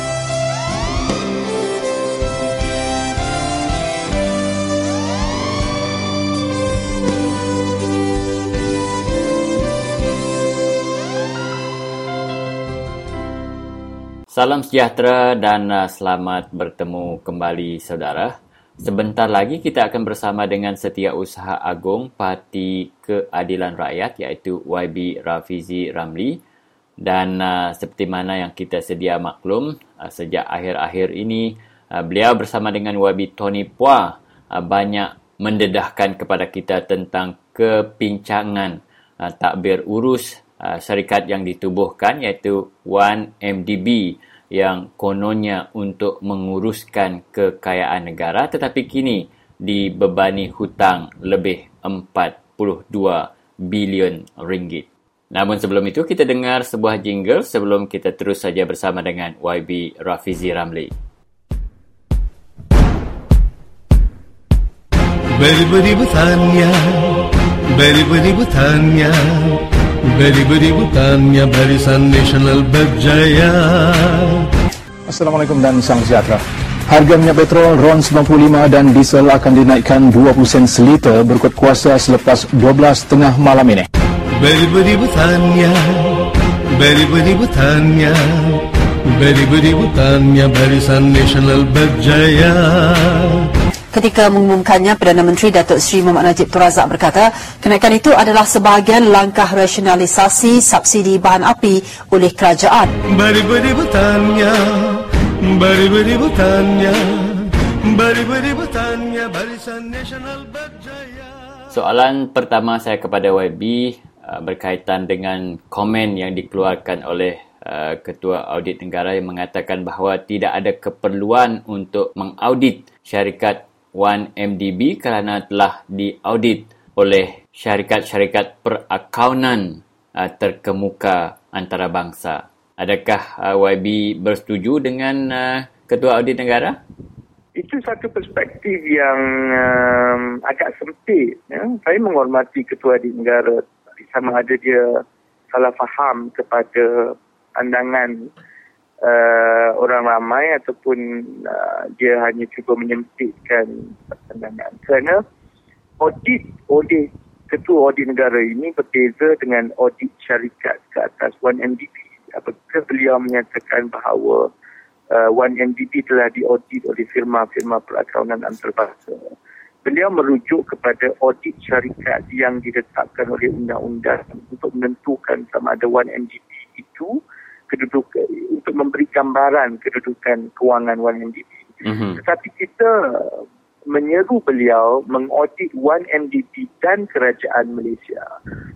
Salam sejahtera dan uh, selamat bertemu kembali saudara. Sebentar lagi kita akan bersama dengan Setiausaha Agung Parti Keadilan Rakyat iaitu YB Rafizi Ramli. Dan uh, seperti mana yang kita sedia maklum uh, sejak akhir-akhir ini uh, beliau bersama dengan YB Tony Pua uh, banyak mendedahkan kepada kita tentang kepincangan uh, takbir urus uh, syarikat yang ditubuhkan iaitu 1MDB yang kononnya untuk menguruskan kekayaan negara tetapi kini dibebani hutang lebih 42 bilion ringgit. Namun sebelum itu kita dengar sebuah jingle sebelum kita terus saja bersama dengan YB Rafizi Ramli. Beri-beri bertanya, beri-beri bertanya, Beri-beri bertanya barisan nasional berjaya Assalamualaikum dan salam sejahtera. Harga minyak petrol RON 95 dan diesel akan dinaikkan 20 sen seliter berikut kuasa selepas 12 tengah malam ini. Beri-beri bertanya, beri-beri bertanya, beri-beri bertanya barisan nasional berjaya Ketika mengumumkannya, Perdana Menteri Datuk Seri Muhammad Najib Tun Razak berkata, kenaikan itu adalah sebahagian langkah rasionalisasi subsidi bahan api oleh kerajaan. Bari-bari bertanya, bari-bari bertanya, bari-bari bertanya, Barisan Nasional Berjaya. Soalan pertama saya kepada YB uh, berkaitan dengan komen yang dikeluarkan oleh uh, Ketua Audit Negara yang mengatakan bahawa tidak ada keperluan untuk mengaudit syarikat 1MDB kerana telah diaudit oleh syarikat-syarikat perakaunan uh, terkemuka antarabangsa. Adakah uh, YB bersetuju dengan uh, Ketua Audit Negara? Itu satu perspektif yang um, agak sempit. Ya. Saya menghormati Ketua Audit Negara sama ada dia salah faham kepada pandangan uh, orang ramai ataupun uh, dia hanya cuba menyempitkan pandangan. Kerana audit oleh ketua audit negara ini berbeza dengan audit syarikat ke atas 1MDB. Apabila beliau menyatakan bahawa uh, 1MDB telah diaudit oleh firma-firma perakaunan antarabangsa. Beliau merujuk kepada audit syarikat yang ditetapkan oleh undang-undang untuk menentukan sama ada 1MDB itu kedudukan untuk memberi gambaran kedudukan kewangan 1MDB. Mm-hmm. Tetapi kita menyeru beliau mengaudit 1MDB dan kerajaan Malaysia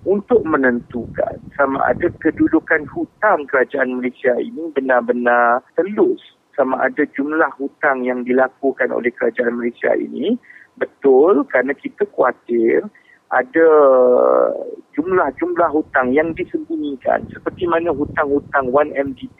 untuk menentukan sama ada kedudukan hutang kerajaan Malaysia ini benar-benar telus sama ada jumlah hutang yang dilakukan oleh kerajaan Malaysia ini betul kerana kita khawatir ada jumlah-jumlah hutang yang disembunyikan seperti mana hutang-hutang 1MDB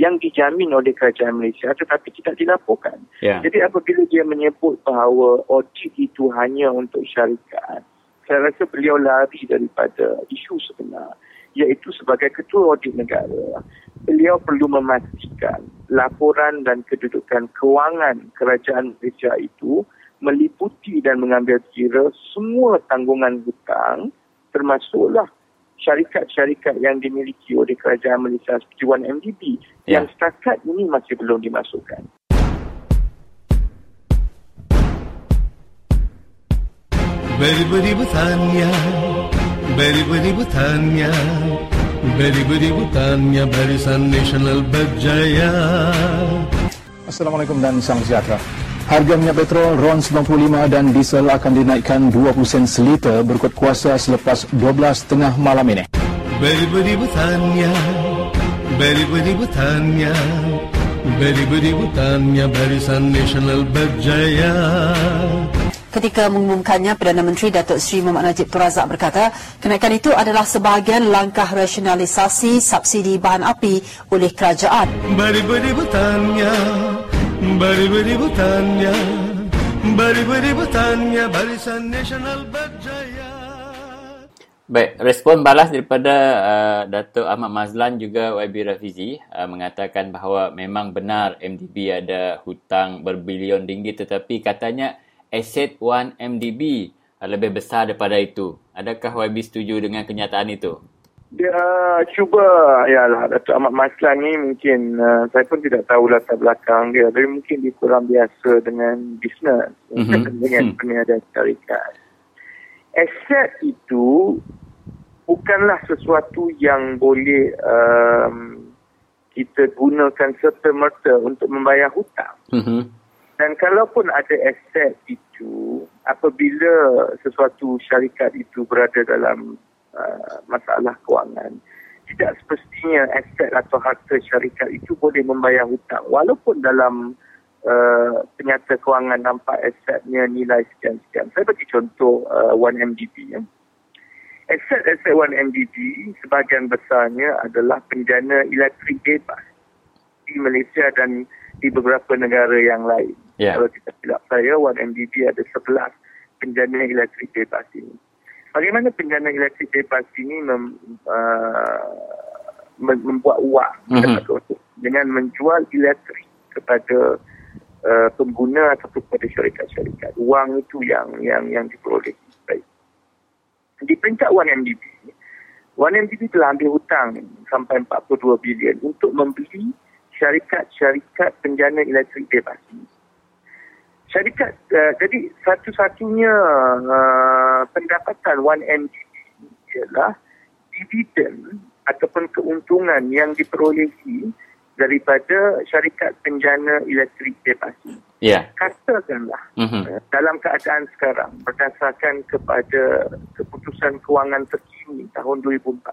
yang dijamin oleh kerajaan Malaysia tetapi tidak dilaporkan. Yeah. Jadi apabila dia menyebut bahawa audit itu hanya untuk syarikat, saya rasa beliau lari daripada isu sebenar iaitu sebagai ketua audit negara. Beliau perlu memastikan laporan dan kedudukan kewangan kerajaan Malaysia itu meliputi dan mengambil kira semua tanggungan hutang termasuklah syarikat-syarikat yang dimiliki oleh kerajaan Malaysia seperti 1MDB yeah. yang setakat ini masih belum dimasukkan. Beri-beri bertanya, beri-beri bertanya, beri-beri bertanya Barisan Nasional Berjaya. Assalamualaikum dan salam sejahtera. Harga minyak petrol RON 95 dan diesel akan dinaikkan 20 sen seliter berikut kuasa selepas 12 tengah malam ini. Beri-beri bertanya, beri-beri bertanya, beri-beri bertanya Barisan Nasional Berjaya. Ketika mengumumkannya, Perdana Menteri Datuk Seri Muhammad Najib Tun Razak berkata, kenaikan itu adalah sebahagian langkah rasionalisasi subsidi bahan api oleh kerajaan. Beri-beri bertanya, Bari-bari bertanya Bari-bari bertanya Barisan Nasional Berjaya Baik, respon balas daripada uh, Datuk Ahmad Mazlan juga YB Rafizi uh, mengatakan bahawa memang benar MDB ada hutang berbilion ringgit tetapi katanya aset 1 MDB uh, lebih besar daripada itu. Adakah YB setuju dengan kenyataan itu? Dia uh, cuba ya lah Datuk Ahmad Maslan ni mungkin uh, saya pun tidak tahu latar belakang dia tapi mungkin dia kurang biasa dengan bisnes mm-hmm. dengan mm. peniaga syarikat aset itu bukanlah sesuatu yang boleh um, kita gunakan serta-merta untuk membayar hutang mm-hmm. dan kalaupun ada aset itu apabila sesuatu syarikat itu berada dalam Uh, masalah kewangan. Tidak semestinya aset atau harta syarikat itu boleh membayar hutang. Walaupun dalam uh, penyata kewangan nampak asetnya nilai sekian-sekian. Saya bagi contoh uh, 1MDB. Ya. Aset-aset 1MDB sebahagian besarnya adalah penjana elektrik bebas di Malaysia dan di beberapa negara yang lain. Yeah. Kalau kita tidak saya, 1MDB ada 11 penjana elektrik bebas ini bagaimana penjana elektrik bebas ini mem, uh, membuat wang mm-hmm. dengan menjual elektrik kepada uh, pengguna atau kepada syarikat-syarikat. Wang itu yang yang yang diperoleh. Baik. Di peringkat 1MDB, 1MDB telah ambil hutang sampai 42 bilion untuk membeli syarikat-syarikat penjana elektrik bebas ini syarikat uh, jadi satu-satunya uh, pendapatan 1MDB ialah dividen ataupun keuntungan yang diperolehi daripada syarikat penjana elektrik bebas ini. Yeah. Katakanlah mm-hmm. uh, dalam keadaan sekarang berdasarkan kepada keputusan kewangan terkini tahun 2014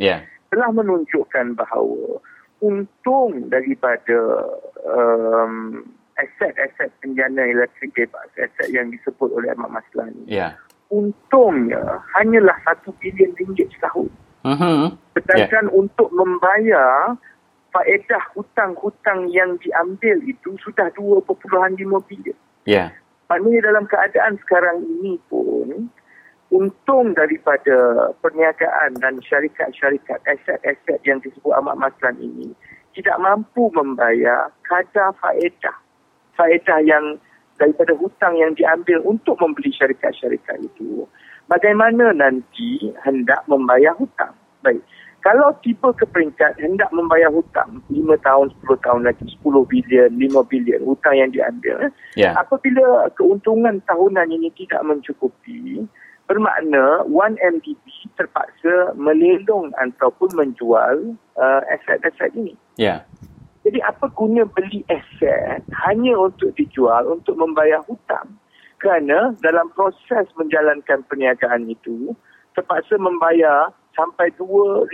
yeah. telah menunjukkan bahawa untung daripada um, aset-aset penjana elektrik bebas, aset yang disebut oleh Ahmad Maslan ini, yeah. untungnya hanyalah satu bilion ringgit setahun. Uh-huh. Sedangkan yeah. untuk membayar faedah hutang-hutang yang diambil itu sudah 2.5 bilion. Yeah. Maknanya dalam keadaan sekarang ini pun, untung daripada perniagaan dan syarikat-syarikat aset-aset yang disebut amat maslan ini tidak mampu membayar kadar faedah. Faedah yang daripada hutang yang diambil untuk membeli syarikat-syarikat itu. Bagaimana nanti hendak membayar hutang? Baik. Kalau tiba ke peringkat hendak membayar hutang 5 tahun, 10 tahun lagi, 10 bilion, 5 bilion hutang yang diambil. Yeah. Apabila keuntungan tahunan ini tidak mencukupi, bermakna 1MDB terpaksa melindung ataupun menjual uh, aset-aset ini. Yeah. Jadi apa guna beli aset hanya untuk dijual untuk membayar hutang? Kerana dalam proses menjalankan perniagaan itu terpaksa membayar sampai 2,500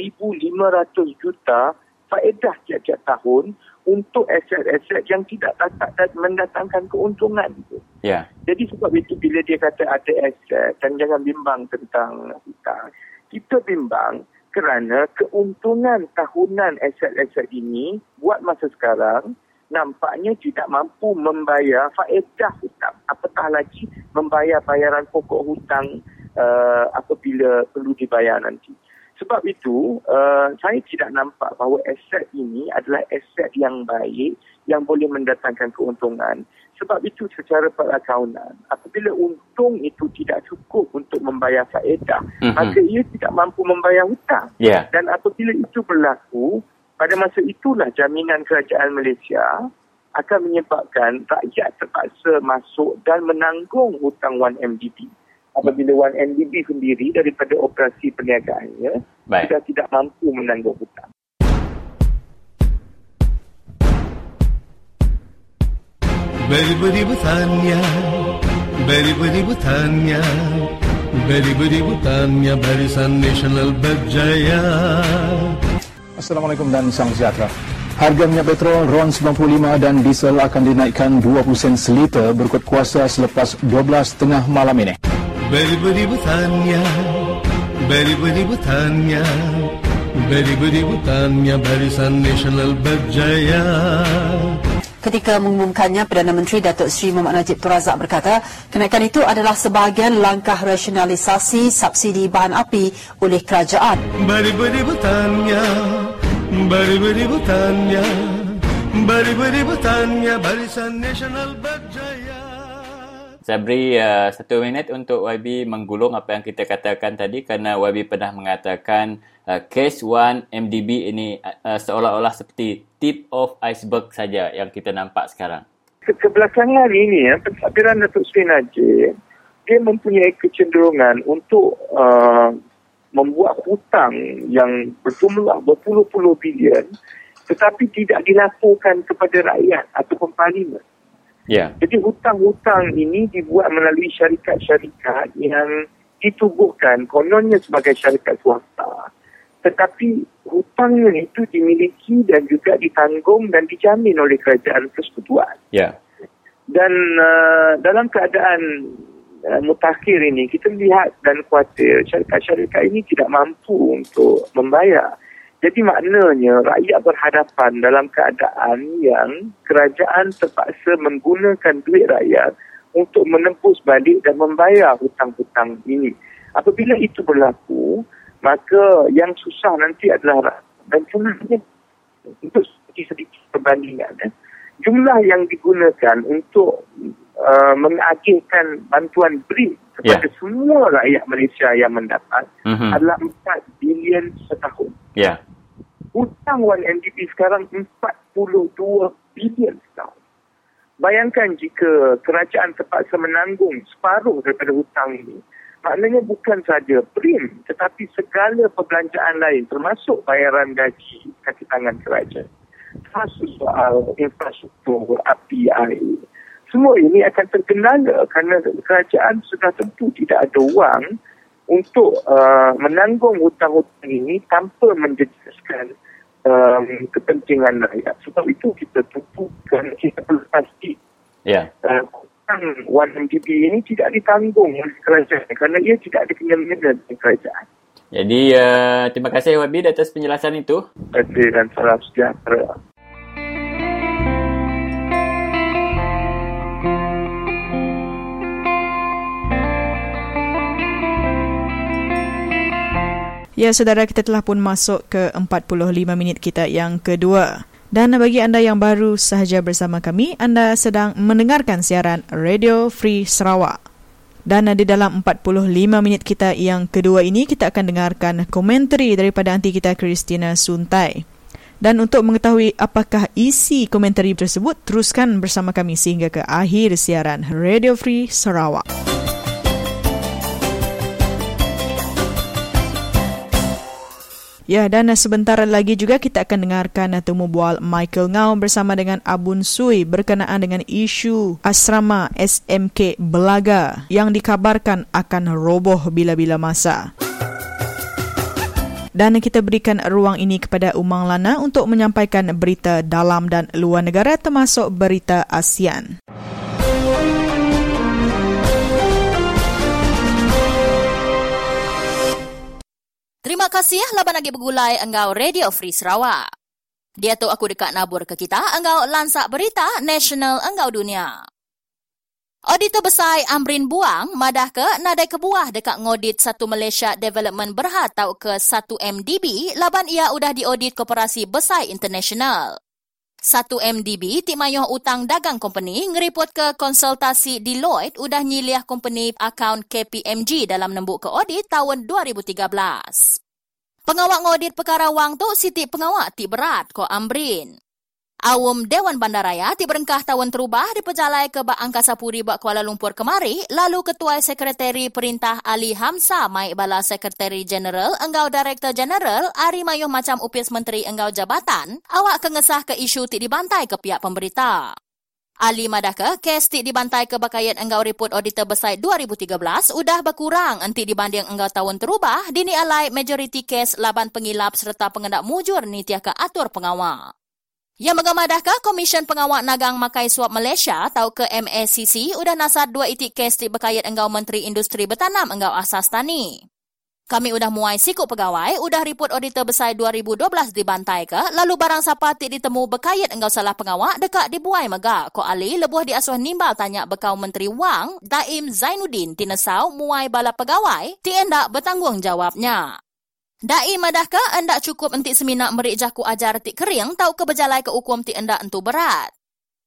juta faedah tiap-tiap tahun untuk aset-aset yang tidak dapat mendatangkan keuntungan itu. Yeah. Jadi sebab itu bila dia kata ada aset dan jangan bimbang tentang hutang, kita bimbang kerana keuntungan tahunan aset-aset ini buat masa sekarang nampaknya tidak mampu membayar faedah hutang. Apatah lagi membayar bayaran pokok hutang uh, apabila perlu dibayar nanti. Sebab itu, uh, saya tidak nampak bahawa aset ini adalah aset yang baik yang boleh mendatangkan keuntungan. Sebab itu secara perakaunan, apabila untung itu tidak cukup untuk membayar faedah, mm-hmm. maka ia tidak mampu membayar hutang. Yeah. Dan apabila itu berlaku, pada masa itulah jaminan kerajaan Malaysia akan menyebabkan rakyat terpaksa masuk dan menanggung hutang 1MDB apabila 1MDB sendiri daripada operasi perniagaannya Baik. sudah tidak mampu menanggung hutang. Beri-beri bertanya, beri-beri bertanya, beri-beri bertanya Barisan Nasional Berjaya. Assalamualaikum dan salam sejahtera. Harga minyak petrol RON 95 dan diesel akan dinaikkan 20 sen seliter berikut kuasa selepas 12 tengah malam ini. Beri-beri bertanya Beri-beri bertanya Beri-beri bertanya Barisan Nasional Berjaya Ketika mengumumkannya, Perdana Menteri Datuk Seri Muhammad Najib Tun Razak berkata, kenaikan itu adalah sebahagian langkah rasionalisasi subsidi bahan api oleh kerajaan. Beri-beri bertanya, Barisan Nasional Berjaya. Saya beri uh, satu minit untuk YB menggulung apa yang kita katakan tadi kerana YB pernah mengatakan uh, case 1 MDB ini uh, seolah-olah seperti tip of iceberg saja yang kita nampak sekarang. Kebelakangan ini, ya, pentadbiran Datuk Seri Najib, dia mempunyai kecenderungan untuk uh, membuat hutang yang berjumlah berpuluh-puluh bilion tetapi tidak dilaporkan kepada rakyat ataupun parlimen. Yeah. Jadi hutang-hutang ini dibuat melalui syarikat-syarikat yang ditubuhkan kononnya sebagai syarikat swasta. Tetapi hutangnya itu dimiliki dan juga ditanggung dan dijamin oleh kerajaan persekutuan. Yeah. Dan uh, dalam keadaan uh, mutakhir ini, kita lihat dan khawatir syarikat-syarikat ini tidak mampu untuk membayar. Jadi maknanya rakyat berhadapan dalam keadaan yang kerajaan terpaksa menggunakan duit rakyat untuk menembus balik dan membayar hutang-hutang ini. Apabila itu berlaku, maka yang susah nanti adalah dan jumlahnya untuk sedikit perbandingan. Eh, jumlah yang digunakan untuk uh, mengagihkan bantuan BRIM kepada yeah. semua rakyat Malaysia yang mendapat mm-hmm. adalah 4 bilion setahun. Yeah hutang 1MDB sekarang 42 bilion setahun. Bayangkan jika kerajaan terpaksa menanggung separuh daripada hutang ini. Maknanya bukan saja prim tetapi segala perbelanjaan lain termasuk bayaran gaji kaki tangan kerajaan. Termasuk soal infrastruktur, api, air. Semua ini akan terkendala kerana kerajaan sudah tentu tidak ada wang untuk uh, menanggung hutang-hutang ini tanpa menjejaskan um, kepentingan rakyat. Sebab itu kita tentukan, kita perlu pasti yeah. uh, hutang 1MDB ini tidak ditanggung oleh kerajaan kerana ia tidak ada kenyamanan dengan kerajaan. Jadi, uh, terima kasih Wabi atas penjelasan itu. Terima kasih dan salam sejahtera. Ya, saudara kita telah pun masuk ke 45 minit kita yang kedua. Dan bagi anda yang baru sahaja bersama kami, anda sedang mendengarkan siaran Radio Free Sarawak. Dan di dalam 45 minit kita yang kedua ini, kita akan dengarkan komentari daripada anti kita Christina Suntai. Dan untuk mengetahui apakah isi komentari tersebut, teruskan bersama kami sehingga ke akhir siaran Radio Free Sarawak. Ya, dan sebentar lagi juga kita akan dengarkan temu bual Michael Ngau bersama dengan Abun Sui berkenaan dengan isu asrama SMK Belaga yang dikabarkan akan roboh bila-bila masa. Dan kita berikan ruang ini kepada Umang Lana untuk menyampaikan berita dalam dan luar negara termasuk berita ASEAN. Terima kasih laban lagi bergulai engkau Radio Free Sarawak. Dia tu aku dekat nabur ke kita engkau lansak berita nasional engkau dunia. Auditor besar Amrin Buang madah ke nadai ke buah dekat ngodit satu Malaysia Development Berhad tau ke satu MDB laban ia udah diaudit Koperasi Besar International. Satu MDB, Tik Mayuh Utang Dagang Company, ngeripot ke konsultasi Deloitte udah nyiliah company akaun KPMG dalam nembuk ke audit tahun 2013. Pengawak ngaudit perkara wang tu Siti Pengawak Tik Berat ko Amrin. Awam Dewan Bandaraya ti berengkah tahun terubah diperjalai ke Bak Angkasa Puri Bak Kuala Lumpur kemari, lalu Ketua Sekretari Perintah Ali Hamsa Mai Bala Sekretari General Enggau Director General Ari Mayuh Macam Upis Menteri Enggau Jabatan, awak kengesah ke isu ti dibantai ke pihak pemberita. Ali Madaka, kes ti dibantai ke Bakayat Enggau Report Auditor Besar 2013 udah berkurang anti dibanding Enggau tahun terubah, dini alai majoriti kes laban pengilap serta pengendak mujur ni tiaka atur pengawal. Yang mengamadahkah Komisen Pengawal Nagang Makai Suap Malaysia atau ke MACC udah nasar dua itik kes di berkait enggau Menteri Industri Bertanam enggau Asas Tani. Kami udah muai sikuk pegawai, udah report auditor besar 2012 dibantai ke, lalu barang siapa ti ditemu berkait enggau salah pengawal dekat dibuai mega. Ko Ali lebuh di asuh nimbal tanya bekau Menteri Wang, Daim Zainuddin tinesau muai bala pegawai, ti endak bertanggungjawabnya. Dai madahka anda cukup entik seminak merik jaku ajar tik kering tau ke berjalai ke hukum tik anda entu berat.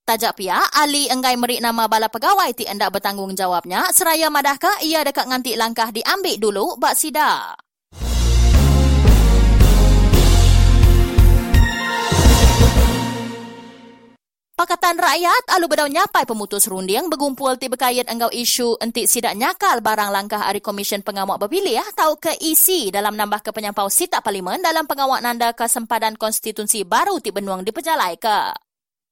Tajak pia, Ali enggai merik nama bala pegawai tik anda bertanggungjawabnya seraya madahka ia dekat ngantik langkah diambil dulu bak sida. Pakatan Rakyat alu bedau nyapai pemutus runding bergumpul ti berkait enggau isu entik sidak nyakal barang langkah Ari Komisen Pengawak Berpilih atau ke EC dalam nambah ke penyampau sitak parlimen dalam pengawak nanda ke sempadan konstitusi baru ti benuang diperjalai ke.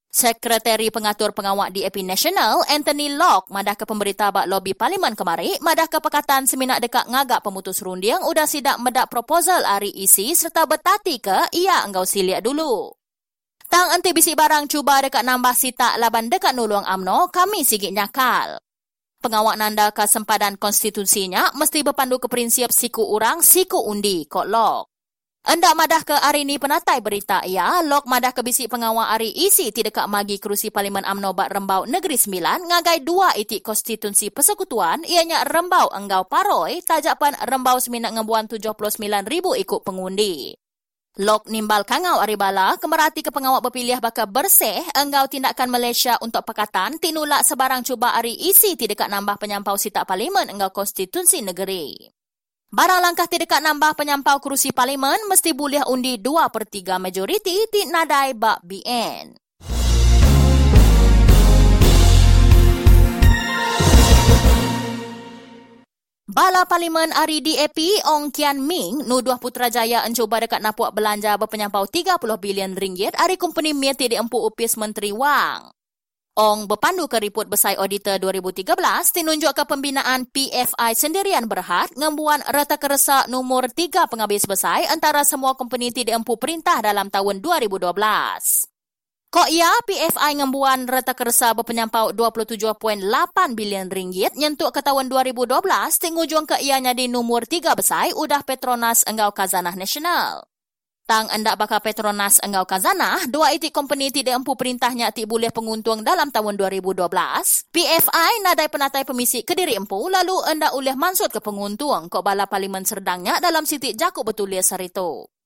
Sekretari Pengatur Pengawak DAP National, Anthony Locke, madah ke pemberita bak lobi parlimen kemari, madah ke Pakatan Seminak dekat ngagak pemutus runding, udah sidak medak proposal Ari EC serta bertati ke ia enggau siliak dulu. Tang ente bisi barang cuba dekat nambah sita laban dekat nuluang amno, kami sigit nyakal. Pengawak nanda ke sempadan konstitusinya mesti berpandu ke prinsip siku orang, siku undi, kok lok. Anda madah ke hari ini penatai berita ya, lok madah ke bisi pengawak hari isi ti dekat magi kerusi Parlimen AMNO Bak Rembau Negeri Sembilan ngagai dua itik konstitusi persekutuan ianya Rembau Enggau Paroi tajapan Rembau Seminat Ngembuan 79 ribu ikut pengundi. Lok nimbal kangau aribala kemerati ke pengawak berpilih bakal bersih enggau tindakan Malaysia untuk pakatan tinulak sebarang cuba ari isi ti dekat nambah penyampau sitak parlimen enggau konstitusi negeri. Barang langkah ti dekat nambah penyampau kerusi parlimen mesti boleh undi 2 per 3 majoriti ti nadai bak BN. Bala Parlimen Ari DAP Ong Kian Ming nuduh Putrajaya encuba dekat napuak belanja berpenyampau 30 bilion ringgit Ari company Mieti diempu upis Menteri Wang. Ong berpandu ke report besar auditor 2013 tinunjuk ke pembinaan PFI sendirian berhad ngembuan rata keresa nomor 3 penghabis besar antara semua company tidak empu perintah dalam tahun 2012. Kok ia PFI ngembuan reta keresa berpenyampau 27.8 bilion ringgit nyentuk ke tahun 2012 tinggu juang ke ianya di nomor 3 besar udah Petronas Enggau Kazanah Nasional. Tang anda bakal Petronas engau kazana, dua itik company tidak empu perintahnya ti boleh penguntung dalam tahun 2012. PFI nadai penatai pemisi kediri empu lalu anda uleh mansut ke penguntung kok bala parlimen serdangnya dalam sitik jakuk betulia sarito.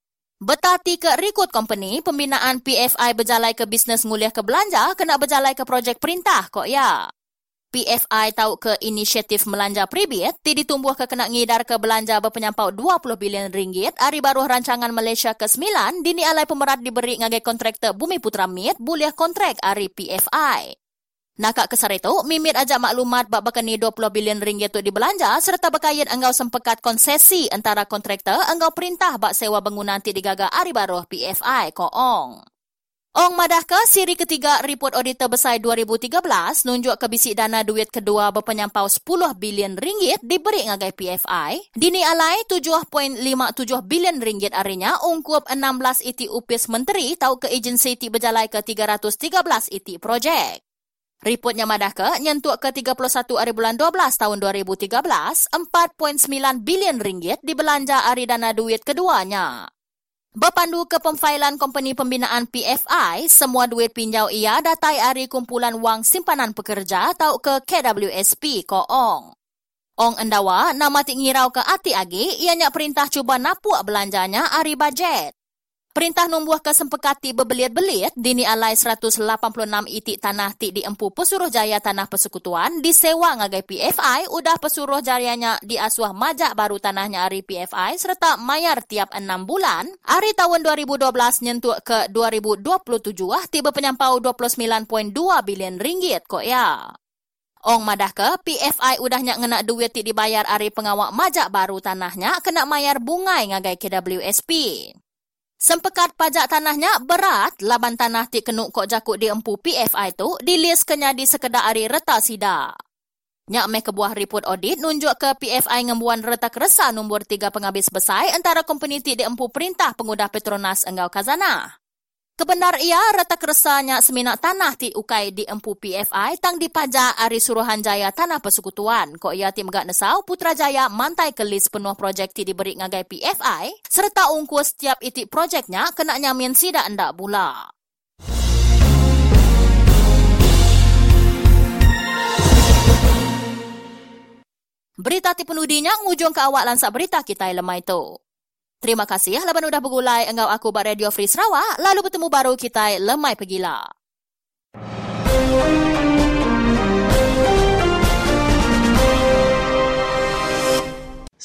Betati ke rekrut company, pembinaan PFI berjalai ke bisnes nguliah ke belanja kena berjalai ke projek perintah kok ya. PFI tahu ke inisiatif melanja pribit, ti ditumbuh ke kena ngidar ke belanja berpenyampau 20 bilion ringgit, hari baru rancangan Malaysia ke-9, dini alai pemerat diberi ngagai kontraktor Bumi Putra Mit, buliah kontrak hari PFI. Nakak kesar itu, Mimit ajak maklumat bak bakani 20 bilion ringgit tu dibelanja serta berkait enggau sempekat konsesi antara kontraktor enggau perintah bak sewa bangunan ti digaga hari baru PFI koong. Ong madah ke siri ketiga report auditor besar 2013 nunjuk ke bisik dana duit kedua berpenyampau 10 bilion ringgit diberi ngagai PFI. Dini alai 7.57 bilion ringgit arinya ungkup 16 iti upis menteri tahu ke agensi iti berjalai ke 313 iti projek. Reportnya madah ke nyentuk ke 31 hari bulan 12 tahun 2013 4.9 bilion ringgit dibelanja ari dana duit keduanya. Berpandu ke pemfailan company pembinaan PFI, semua duit pinjau ia datai ari kumpulan wang simpanan pekerja atau ke KWSP ko Ong. Ong endawa nama tik ngirau ke ati agi, ianya perintah cuba napuk belanjanya ari bajet. Perintah numbuh ke sempekati berbeliat-beliat, dini alai 186 itik tanah tik di empu pesuruh jaya tanah persekutuan, disewa ngagai PFI, udah pesuruh jayanya di asuh majak baru tanahnya hari PFI, serta mayar tiap 6 bulan. Hari tahun 2012 nyentuk ke 2027, tiba penyampau 29.2 bilion ringgit kok ya. Ong madah ke, PFI udahnya ngenak duit tik dibayar hari pengawak majak baru tanahnya, kena mayar bungai ngagai KWSP. Sempekat pajak tanahnya berat, laban tanah ti kenuk kok jakuk di empu PFI tu, dilis kenya di sekedar hari reta sida. Nyak meh kebuah report audit nunjuk ke PFI ngembuan reta keresa nombor tiga penghabis besar antara company ti di empu perintah pengudah Petronas Enggau Kazana. Kebenar ia reta keresanya seminak tanah ti ukai di empu PFI tang dipajak ari Suruhanjaya Tanah Persekutuan. Kok ia ti megak nesau Putrajaya mantai ke list penuh projek ti diberi ngagai PFI serta ungku setiap itik projeknya kena nyamin sida endak bula. Berita ti penudinya ngujung ke awak lansak berita kita lemai tu. Terima kasih laban udah begulai engkau aku buat Radio Free Sarawak. Lalu bertemu baru kita lemai pergilah.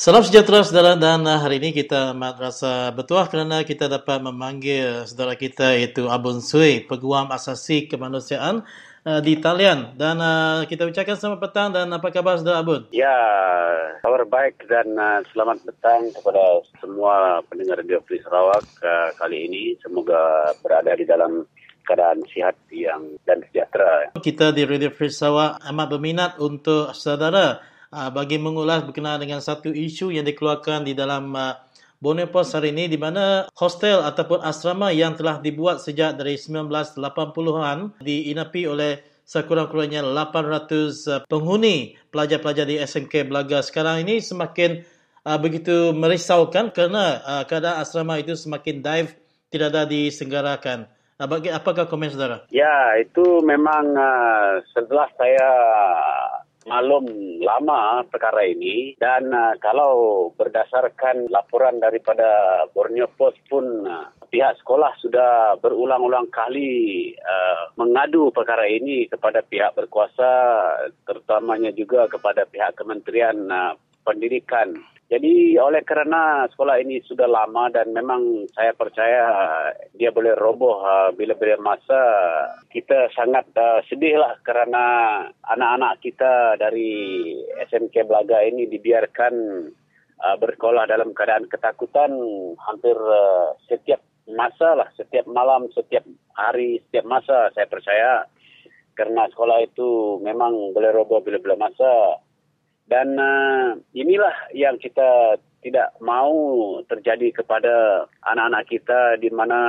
Salam sejahtera saudara dan hari ini kita amat rasa bertuah kerana kita dapat memanggil saudara kita iaitu Abun Sui, Peguam Asasi Kemanusiaan uh, di Talian. Dan uh, kita ucapkan selamat petang dan apa khabar saudara Abun? Ya, kabar baik dan uh, selamat petang kepada semua pendengar Radio Free Sarawak uh, kali ini. Semoga berada di dalam keadaan sihat yang dan sejahtera. Kita di Radio Free Sarawak amat berminat untuk saudara uh, bagi mengulas berkenaan dengan satu isu yang dikeluarkan di dalam uh, Borneo Post hari ini di mana hostel ataupun asrama yang telah dibuat sejak dari 1980-an diinapi oleh sekurang-kurangnya 800 penghuni pelajar-pelajar di SMK Belaga sekarang ini semakin uh, begitu merisaukan kerana uh, keadaan asrama itu semakin dive tidak ada disenggarakan. Uh, bagi, apakah komen saudara? Ya, itu memang uh, setelah saya malum lama perkara ini. Dan uh, kalau berdasarkan laporan daripada Borneo Post pun uh, pihak sekolah sudah berulang-ulang kali uh, mengadu perkara ini kepada pihak berkuasa terutamanya juga kepada pihak Kementerian uh, Pendidikan jadi oleh kerana sekolah ini sudah lama dan memang saya percaya dia boleh roboh uh, bila-bila masa kita sangat uh, sedihlah kerana anak-anak kita dari SMK Belaga ini dibiarkan uh, bersekolah dalam keadaan ketakutan hampir setiap masa lah, setiap malam, setiap hari, setiap masa saya percaya. Kerana sekolah itu memang boleh roboh bila-bila masa dan uh, inilah yang kita tidak mau terjadi kepada anak-anak kita di mana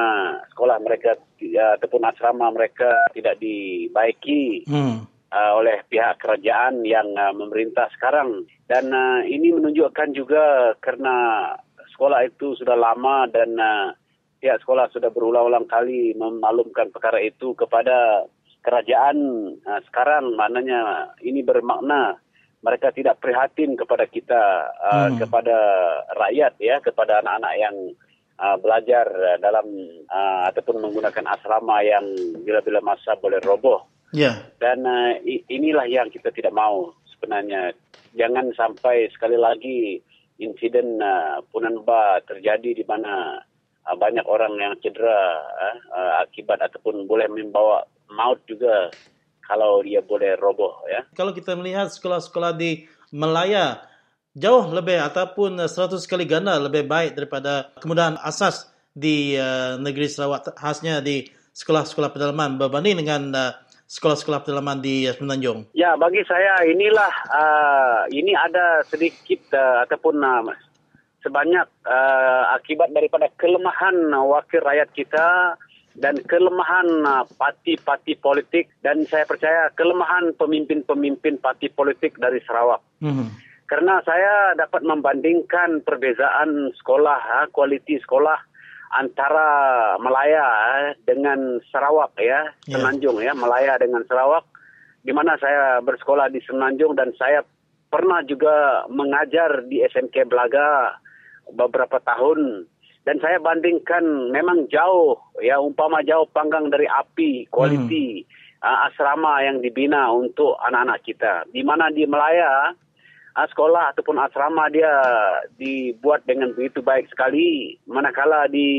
sekolah mereka ya, ataupun asrama mereka tidak dibaiki hmm. uh, oleh pihak kerajaan yang uh, memerintah sekarang. Dan uh, ini menunjukkan juga kerana sekolah itu sudah lama dan uh, pihak sekolah sudah berulang-ulang kali memaklumkan perkara itu kepada kerajaan uh, sekarang maknanya ini bermakna mereka tidak prihatin kepada kita uh, hmm. kepada rakyat ya kepada anak-anak yang uh, belajar dalam uh, ataupun menggunakan asrama yang bila-bila masa boleh roboh. Yeah. Dan uh, inilah yang kita tidak mau sebenarnya. Jangan sampai sekali lagi insiden uh, Punanba terjadi di mana uh, banyak orang yang cedera uh, uh, akibat ataupun boleh membawa maut juga kalau dia boleh roboh ya. Kalau kita melihat sekolah-sekolah di Melaya jauh lebih ataupun 100 kali ganda lebih baik daripada kemudahan asas di uh, negeri Sarawak khasnya di sekolah-sekolah pedalaman berbanding dengan uh, sekolah-sekolah pedalaman di Semenanjung? Ya, bagi saya inilah uh, ini ada sedikit uh, ataupun uh, sebanyak uh, akibat daripada kelemahan wakil rakyat kita dan kelemahan uh, parti-parti politik dan saya percaya kelemahan pemimpin-pemimpin parti politik dari Sarawak. Mm-hmm. Karena saya dapat membandingkan perbezaan sekolah, uh, kualiti sekolah antara Melaya eh, dengan Sarawak ya, yeah. Semenanjung ya, Melaya dengan Sarawak di mana saya bersekolah di Semenanjung dan saya pernah juga mengajar di SMK Belaga beberapa tahun dan saya bandingkan memang jauh ya umpama jauh panggang dari api kualiti hmm. uh, asrama yang dibina untuk anak-anak kita di mana di Melaya uh, sekolah ataupun asrama dia dibuat dengan begitu baik sekali. Manakala di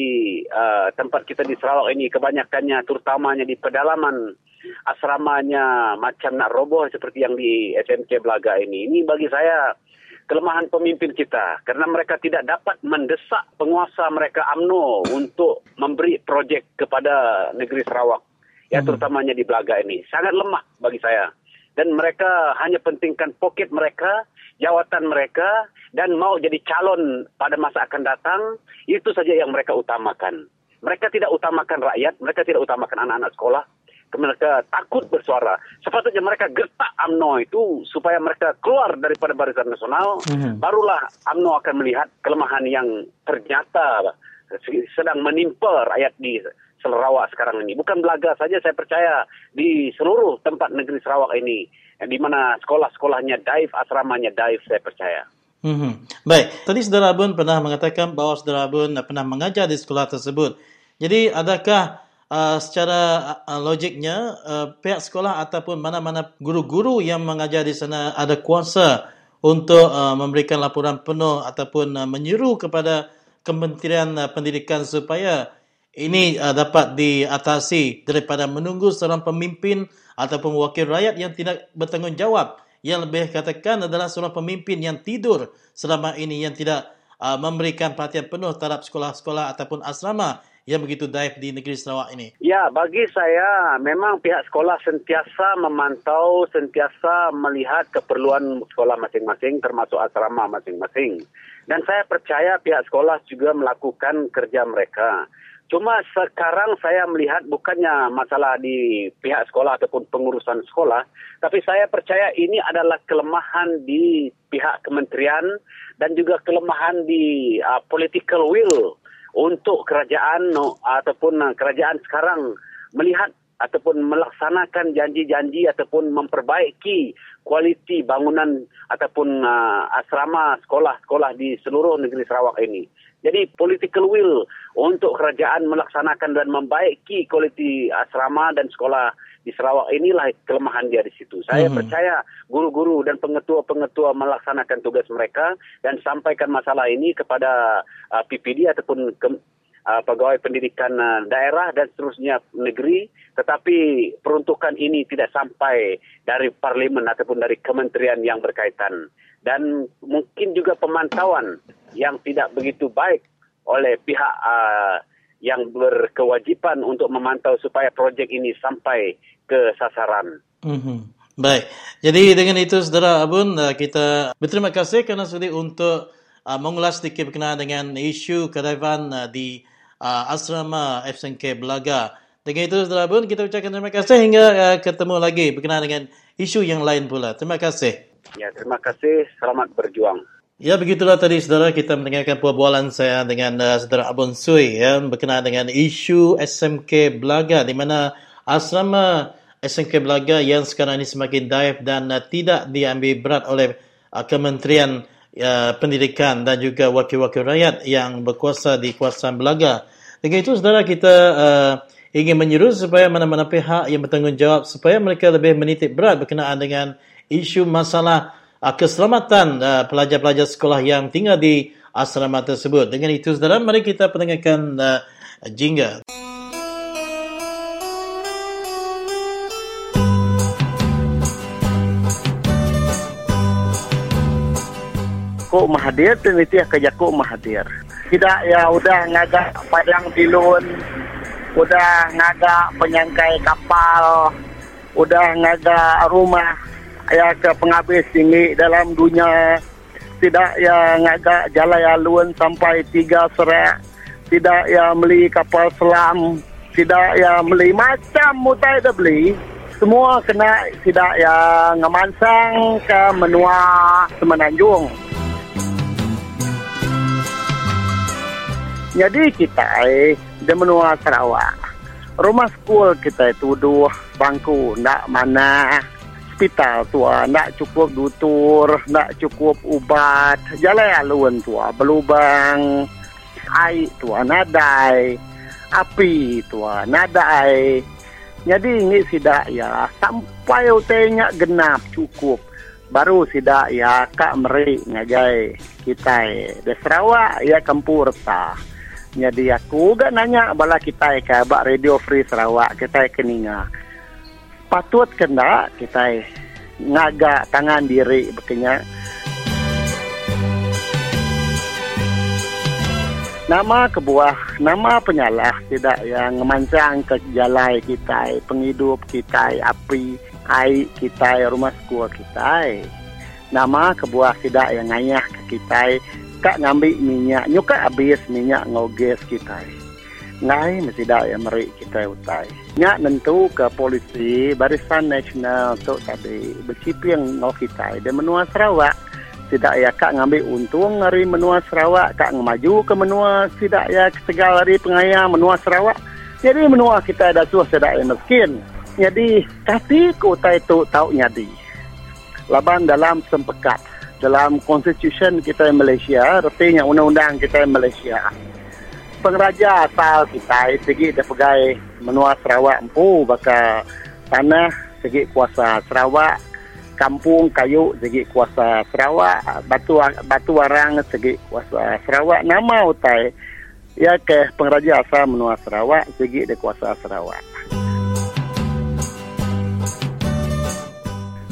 uh, tempat kita di Sarawak ini kebanyakannya terutamanya di pedalaman asramanya macam nak roboh seperti yang di SMK Belaga ini. Ini bagi saya kelemahan pemimpin kita kerana mereka tidak dapat mendesak penguasa mereka AMNO untuk memberi projek kepada negeri Sarawak. Ya hmm. terutamanya di Belaga ini. Sangat lemah bagi saya. Dan mereka hanya pentingkan poket mereka jawatan mereka dan mau jadi calon pada masa akan datang, itu saja yang mereka utamakan. Mereka tidak utamakan rakyat, mereka tidak utamakan anak-anak sekolah. Mereka takut bersuara. Sepatutnya mereka gertak AMNO itu supaya mereka keluar daripada barisan nasional. Mm-hmm. Barulah AMNO akan melihat kelemahan yang ternyata sedang menimpa rakyat di Sarawak sekarang ini. Bukan Belaga saja saya percaya di seluruh tempat negeri Sarawak ini di mana sekolah-sekolahnya daif, asramanya daif, saya percaya. Hmm. Baik, tadi saudara Abun pernah mengatakan bahawa saudara Abun pernah mengajar di sekolah tersebut. Jadi adakah uh, secara uh, logiknya uh, pihak sekolah ataupun mana-mana guru-guru yang mengajar di sana ada kuasa untuk uh, memberikan laporan penuh ataupun uh, menyeru kepada Kementerian uh, Pendidikan supaya ini uh, dapat diatasi daripada menunggu seorang pemimpin ataupun wakil rakyat yang tidak bertanggungjawab. Yang lebih katakan adalah seorang pemimpin yang tidur selama ini yang tidak uh, memberikan perhatian penuh terhadap sekolah-sekolah ataupun asrama yang begitu daif di negeri Sarawak ini? Ya, bagi saya memang pihak sekolah sentiasa memantau, sentiasa melihat keperluan sekolah masing-masing termasuk asrama masing-masing. Dan saya percaya pihak sekolah juga melakukan kerja mereka. Cuma sekarang saya melihat bukannya masalah di pihak sekolah ataupun pengurusan sekolah, tapi saya percaya ini adalah kelemahan di pihak kementerian dan juga kelemahan di uh, political will untuk kerajaan ataupun uh, kerajaan sekarang melihat ataupun melaksanakan janji-janji ataupun memperbaiki kualiti bangunan ataupun uh, asrama sekolah-sekolah di seluruh negeri Sarawak ini. Jadi political will untuk kerajaan melaksanakan dan membaiki kualiti asrama dan sekolah di Sarawak inilah kelemahan dia di situ. Saya hmm. percaya guru-guru dan pengetua-pengetua melaksanakan tugas mereka dan sampaikan masalah ini kepada uh, PPD ataupun ke, uh, pegawai pendidikan uh, daerah dan seterusnya negeri tetapi peruntukan ini tidak sampai dari parlimen ataupun dari kementerian yang berkaitan dan mungkin juga pemantauan yang tidak begitu baik oleh pihak uh, yang berkewajiban untuk memantau supaya projek ini sampai ke sasaran. Mm-hmm. Baik, jadi dengan itu saudara Abun uh, kita berterima kasih kerana sudi untuk uh, mengulas sedikit berkenaan dengan isu kedaifan uh, di uh, asrama FSNK Belaga. Dengan itu saudara Abun kita ucapkan terima kasih hingga uh, ketemu lagi berkenaan dengan isu yang lain pula. Terima kasih. Ya, terima kasih. Selamat berjuang. Ya begitulah tadi saudara kita mendengarkan perbualan saya dengan uh, saudara Abun Sui ya berkenaan dengan isu SMK Belaga di mana asrama SMK Belaga yang sekarang ini semakin daif dan uh, tidak diambil berat oleh uh, Kementerian uh, Pendidikan dan juga wakil-wakil rakyat yang berkuasa di kawasan Belaga. Dengan itu saudara kita uh, ingin menyeru supaya mana-mana pihak yang bertanggungjawab supaya mereka lebih menitik berat berkenaan dengan isu masalah uh, keselamatan uh, pelajar-pelajar sekolah yang tinggal di asrama tersebut. Dengan itu, saudara, mari kita pendengarkan uh, jingga. Kok Mahathir, peneliti kerja Kok Mahathir. Tidak ya udah ngagak padang tilun, udah ngagak penyangkai kapal, udah ngagak rumah ya ke penghabis tinggi dalam dunia. Tidak yang agak jalan alun sampai tiga serak. Tidak yang beli kapal selam. Tidak yang beli macam mutai dah beli. Semua kena tidak yang ngemansang ke menua semenanjung jadi kita eh, di menua Sarawak rumah sekolah kita itu dua bangku nak mana hospital tua nak cukup dutur nak cukup ubat jalan alun tua berlubang air tua nadai api tua nadai. Jadi ini tidak ya sampai utenya genap cukup baru tidak ya kak meri ngagai kita di Sarawak ya kampur ta jadi aku gak nanya bala kita ke bak radio free Sarawak kita keninga patut kena kita ngaga tangan diri bekenya nama kebuah nama penyalah tidak yang memancang ke jalai kita penghidup kita api air kita rumah sekolah kita nama kebuah tidak yang ngayah ke kita kak ngambil minyak nyuka habis minyak ngoges kita ngai mesti dah yang meri kita utai. Nya nentu ke polisi barisan nasional tu tadi berciping ngau kita di menua Sarawak. Tidak ya kak ngambil untung dari menua Sarawak, kak ngemaju ke menua tidak ya segal dari pengaya menua Sarawak. Jadi menua kita ada suah tidak yang miskin. Jadi tapi ku utai tu tahu nyadi. Laban dalam sempekat dalam constitution kita Malaysia, artinya undang-undang kita Malaysia. Pengraja asal kita segi dia pegai menua Sarawak empu baka tanah segi kuasa Sarawak kampung kayu segi kuasa Sarawak batu batu warang segi kuasa Sarawak. Nama utai ya ke pengraja asal menua Sarawak segi dia kuasa Sarawak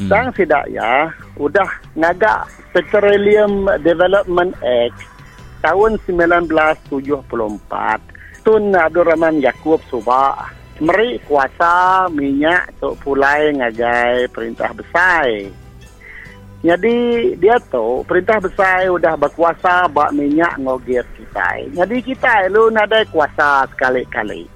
hmm. Sang sidak ya, udah ngagak Petroleum Development Act tahun 1974 Tun Abdul Rahman Yaakob Subah meri kuasa minyak untuk pulai ngagai perintah besar. Jadi dia tu perintah besar sudah berkuasa bak minyak ngogir kita. Jadi kita lu ada kuasa sekali-kali.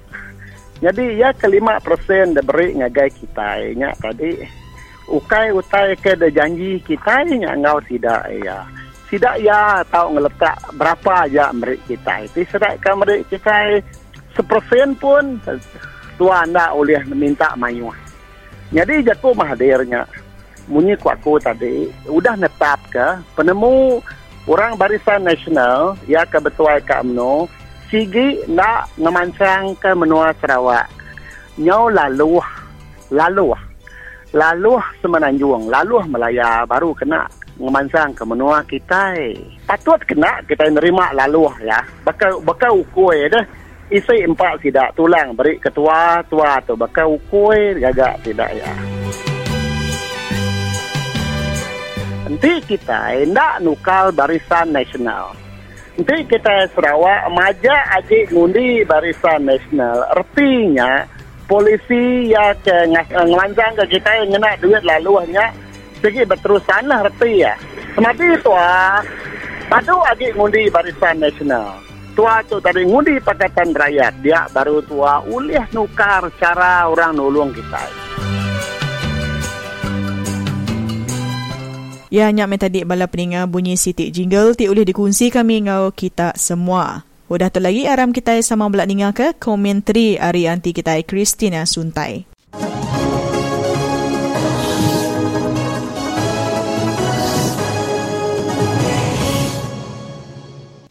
Jadi ya kelima persen diberi ngagai kita. Ya tadi ukai utai ke janji kita nya ngau tidak ya. Tidak ya tahu ngeletak berapa aja mereka kita. Itu sedangkan mereka kita sepersen pun tua anda oleh minta mayu. Jadi jatuh mahadirnya munyi kuatku tadi udah netap ke? Penemu orang barisan nasional ya ke betuai ke UMNO sigi nak ngemancang ke menua Sarawak. Nyau lalu lalu lalu semenanjung lalu Melaya baru kena ngemansang ke menua kita. Patut kena kita nerima lalu ya. Bakal ukur ya dah. Isi empat tidak tulang beri ketua tua tu bakal ukur gagak tidak ya. Nanti kita nak nukal barisan nasional. Nanti kita Sarawak maja aji ngundi barisan nasional. Artinya polisi ya ke ngelanjang ke kita yang ngena duit lalu hanya segi berterusan lah reti ya. Semati tua, padu lagi ngundi barisan nasional. Tua tu tadi ngundi Pakatan Rakyat. Dia baru tua ulih nukar cara orang nolong kita. Ya, nyak metadik bala peninga bunyi sitik jingle ti boleh dikongsi kami ngau kita semua. Udah tu lagi aram kita sama belak ninga ke komentari hari anti kita Christina Suntai.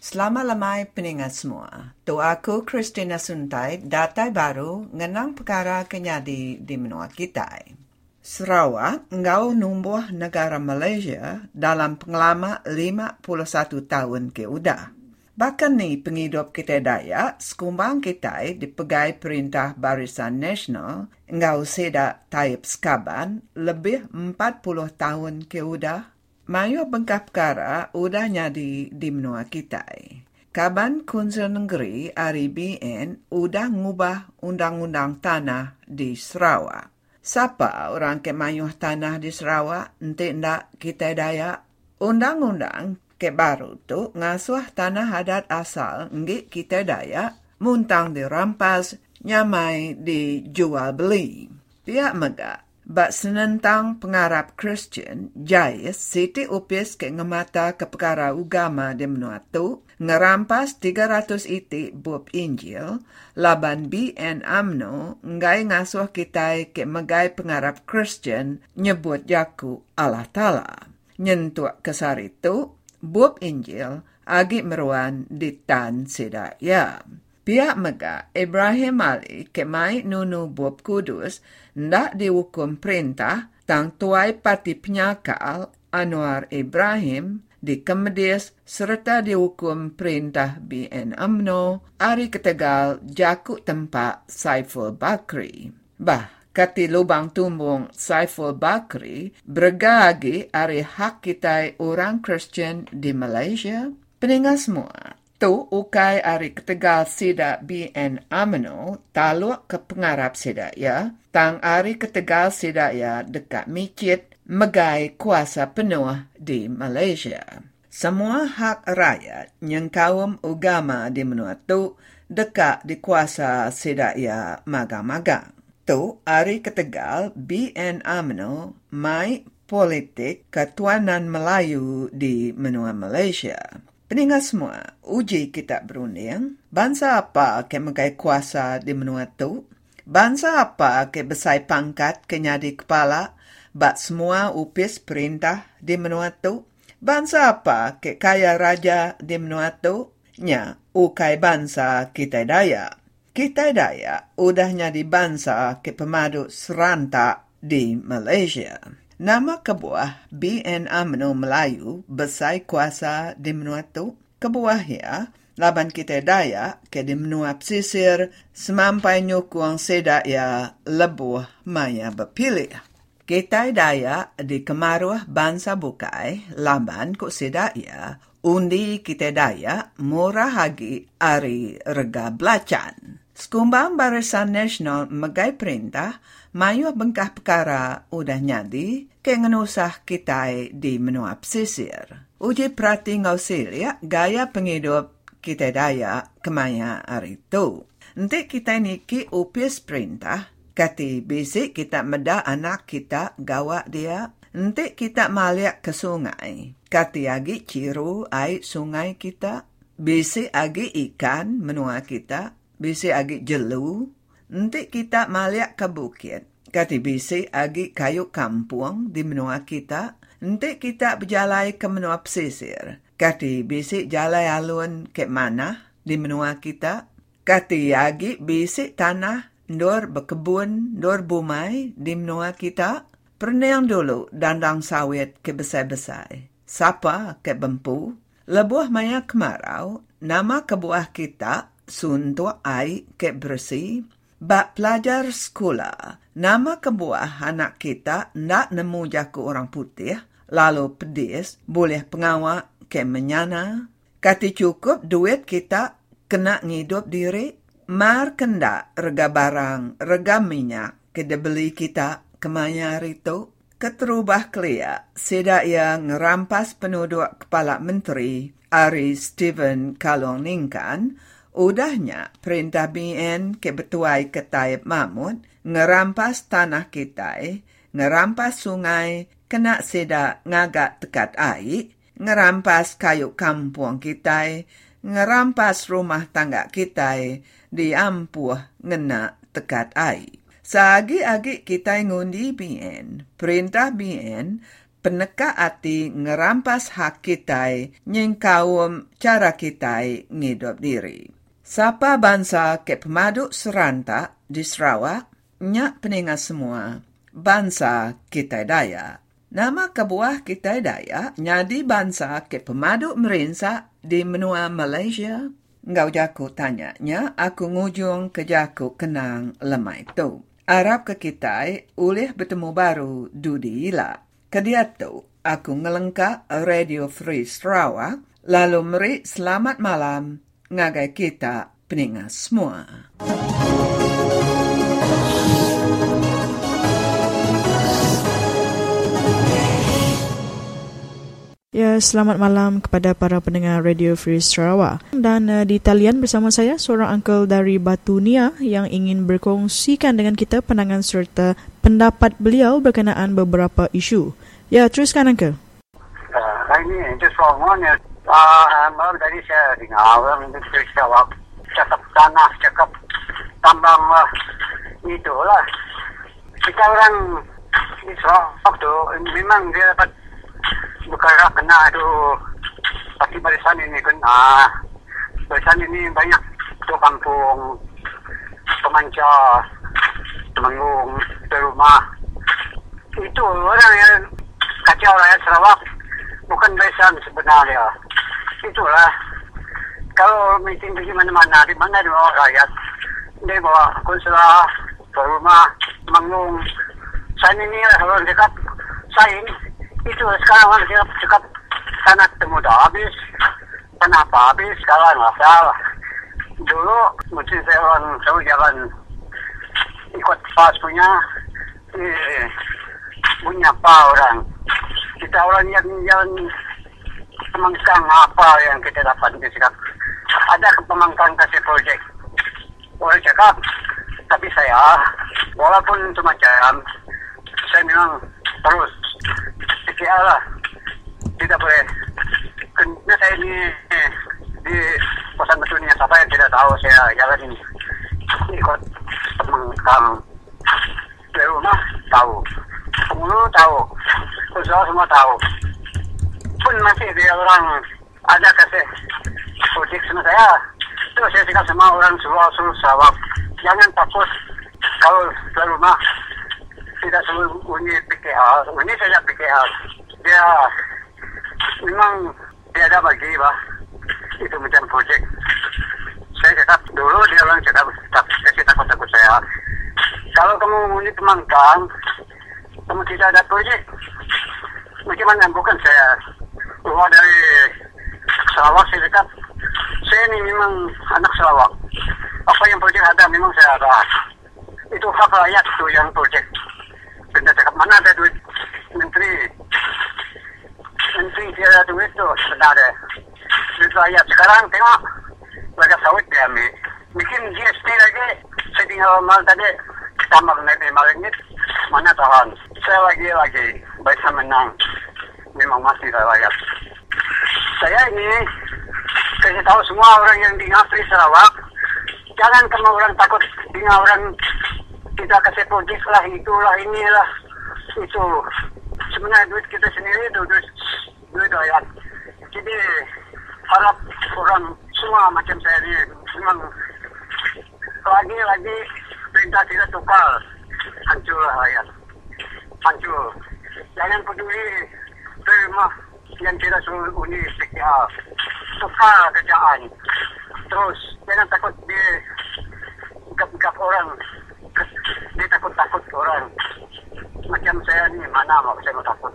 Selamat lamai peningat semua. Tu aku Christina Suntai, datai baru ngenang perkara kenyadi di menua kita. Sarawak engkau numbuh negara Malaysia dalam pengalaman 51 tahun ke udah. Bahkan ni penghidup kita daya, sekumbang kita dipegai perintah Barisan Nasional, engkau sedak Taib Skaban lebih 40 tahun ke udah Mayo bengkap perkara udah nyadi di menua kita. Kaban Kunsel Negeri RIBN udah ngubah undang-undang tanah di Sarawak. Siapa orang ke mayuh tanah di Sarawak? Nanti ndak kita daya. Undang-undang ke baru tu ngasuh tanah adat asal ngi kita daya muntang dirampas nyamai dijual beli. Pihak megak Bak senentang pengarap Christian, Jais Siti Upis ke ngemata ke perkara ugama di menua tu, ngerampas 300 itik bup Injil, laban BN AMNO ngai ngasuh kita ke megai pengarap Christian nyebut jaku Allah Ta'ala. Nyentuk kesar itu, bup Injil agi meruan di tan sedaya. Ya. Pihak Mega, Ibrahim Ali, kemai nunu buap kudus, ndak dihukum perintah tang tuai parti penyakal Anwar Ibrahim di Kemedis serta dihukum perintah BN UMNO hari ketegal jakuk tempat Saiful Bakri. Bah, kati lubang tumbung Saiful Bakri bergagi hari hak kita orang Kristian di Malaysia. Peningat semua, tu ukai ari ketegal sida BN Amano taluk ke pengarap sida ya, tang ari ketegal sida ya dekat Micit megai kuasa penuh di Malaysia. Semua hak rakyat yang kaum agama di menua tu dekat di kuasa sida ya magang-magang. Tu ari ketegal BN Amano mai politik ketuanan Melayu di menua Malaysia. Peningat semua, uji kita berunding. Bangsa apa ke megai kuasa di menua tu? Bangsa apa ke besai pangkat ke nyadi kepala? Bat semua upis perintah di menua tu? Bangsa apa ke kaya raja di menua tu? Nya, ukai bangsa kita daya. Kita daya udah nyadi bangsa ke pemadu serantak di Malaysia. Nama kebuah BN UMNO Melayu besai kuasa di menua tu. Kebuah ya, laban kita daya ke di menua pesisir semampai nyukung sedak ya lebuh maya berpilih. Kita daya di kemaruh bangsa bukai laban ku sedak ya undi kita daya murah hagi ari rega belacan. Sekumbang Barisan Nasional megai perintah mayu bengkah perkara udah nyadi ke ngenusah kita di menua pesisir. Uji perhati ngausilia gaya penghidup kita daya kemaya hari itu. Nanti kita niki upis perintah, kati bisik kita meda anak kita gawak dia. Nanti kita maliak ke sungai, kati agi ciru air sungai kita. Bisik agi ikan menua kita, bisik agi jelu, Nanti kita maliak ke bukit. Kati bisi agi kayu kampung di menua kita. Nanti kita berjalan ke menua pesisir. Kati bisi jalan alun ke mana di menua kita. Kati agi bisi tanah ndor berkebun, ndor bumai di menua kita. Pernah dulu dandang sawit ke besar-besar. Sapa ke bempu. Lebuah maya kemarau, nama kebuah kita suntuk air ke bersih. Bak pelajar sekolah, nama kebuah anak kita nak nemu jaku orang putih, lalu pedis, boleh pengawak ke menyana. Kati cukup duit kita kena ngidup diri, mar kenda rega barang, rega minyak, ke beli kita kemanya itu. Keterubah kelia, sedak yang ngerampas penduduk kepala menteri, Ari Stephen Kalong Ningkan, Udahnya perintah BN ke Betuai ke Taib Mahmud ngerampas tanah kita, ngerampas sungai kena seda ngagak tekat air, ngerampas kayu kampung kita, ngerampas rumah tangga kita, diampuh ngena tekat air. Sagi-agi kita ngundi BN, perintah BN, peneka ati ngerampas hak kita, nyengkawum cara kita ngidup diri. Sapa bangsa ke pemaduk serantak di Sarawak, nyak peningat semua, bangsa kita daya. Nama kebuah kita daya, nyadi bangsa ke pemaduk merinsak di menua Malaysia. Ngau jaku tanyanya, aku ngujung ke jaku kenang lemai tu. Arab ke kita oleh bertemu baru Dudi Ila. Kedia tu, aku ngelengkap Radio Free Sarawak, lalu meri selamat malam ngagai kita peningat semua. Ya, selamat malam kepada para pendengar Radio Free Sarawak. Dan uh, di talian bersama saya seorang uncle dari Batu Nia yang ingin berkongsikan dengan kita pandangan serta pendapat beliau berkenaan beberapa isu. Ya, teruskan uncle. Uh, ini just for one ya. Uh, baru tadi saya dengar orang di Free Sarawak cakap tanah, cakap tambang lah. Itulah. Kita orang Sarawak tu memang dia dapat berkara kena tu. Pasti barisan ini kena. Barisan ini banyak tu kampung pemanca temanggung rumah itu orang yang kacau rakyat Sarawak. Bukan barisan sebenarnya itulah. Kalau meeting pergi mana-mana di mana dia bawa rakyat? Dia bawa konsulah rumah temanggung saya ini lah kalau dekat saya ini itu sekarang kan kita cakap tanah temu dah habis. Kenapa habis? Sekarang masalah dulu mungkin saya orang tahu jalan ikut pas punya eh, punya apa orang. Kita orang yang jalan pemangkang apa yang kita dapat dia cakap ada pemangkang kasih projek orang cakap tapi saya walaupun cuma jam saya memang terus PKR lah. Tidak boleh. Kena saya ni eh, di kosan ni siapa yang tidak tahu saya jalan ini. Ikut teman dari rumah tahu. Penghulu tahu. Usaha semua tahu. Pun masih dia orang ada kasih projek sama saya. Itu saya cakap sama orang suruh-suruh Sarawak. Jangan takut kalau dari rumah tidak selalu bunyi PKR. Ini saja PKR. Dia memang dia ada bagi bah. Itu macam projek. Saya cakap dulu dia orang cakap tak kasih takut takut saya. Kalau kamu bunyi pemangkang, kamu tidak ada projek. Bagaimana bukan saya keluar dari Sarawak saya cakap saya ini memang anak Sarawak. Apa yang projek ada memang saya ada. Itu hak rakyat itu yang projek. Benda cakap mana ada duit? Menteri menteri dia ada duit tu sebenarnya duit rakyat. Sekarang tengok warga sawit dia ambil. Bikin GST lagi saya tinggal mal tadi tambah naik lima ringgit mana tahan? Saya lagi-lagi bisa menang memang masih rakyat saya ini kasih tahu semua orang yang di Ngapri Sarawak. Jangan kamu orang takut dengan orang kita kasih projek lah itulah inilah. Itu sebenarnya duit kita sendiri itu duit duit rakyat. Jadi harap orang semua macam saya ini memang lagi lagi perintah tidak tukar. Hancur rakyat. Hancur. Jangan peduli terima yang tidak suruh uni PKR tukar kerjaan terus jangan takut dia gap-gap orang dia takut-takut orang. Macam saya ni, mana mau saya takut.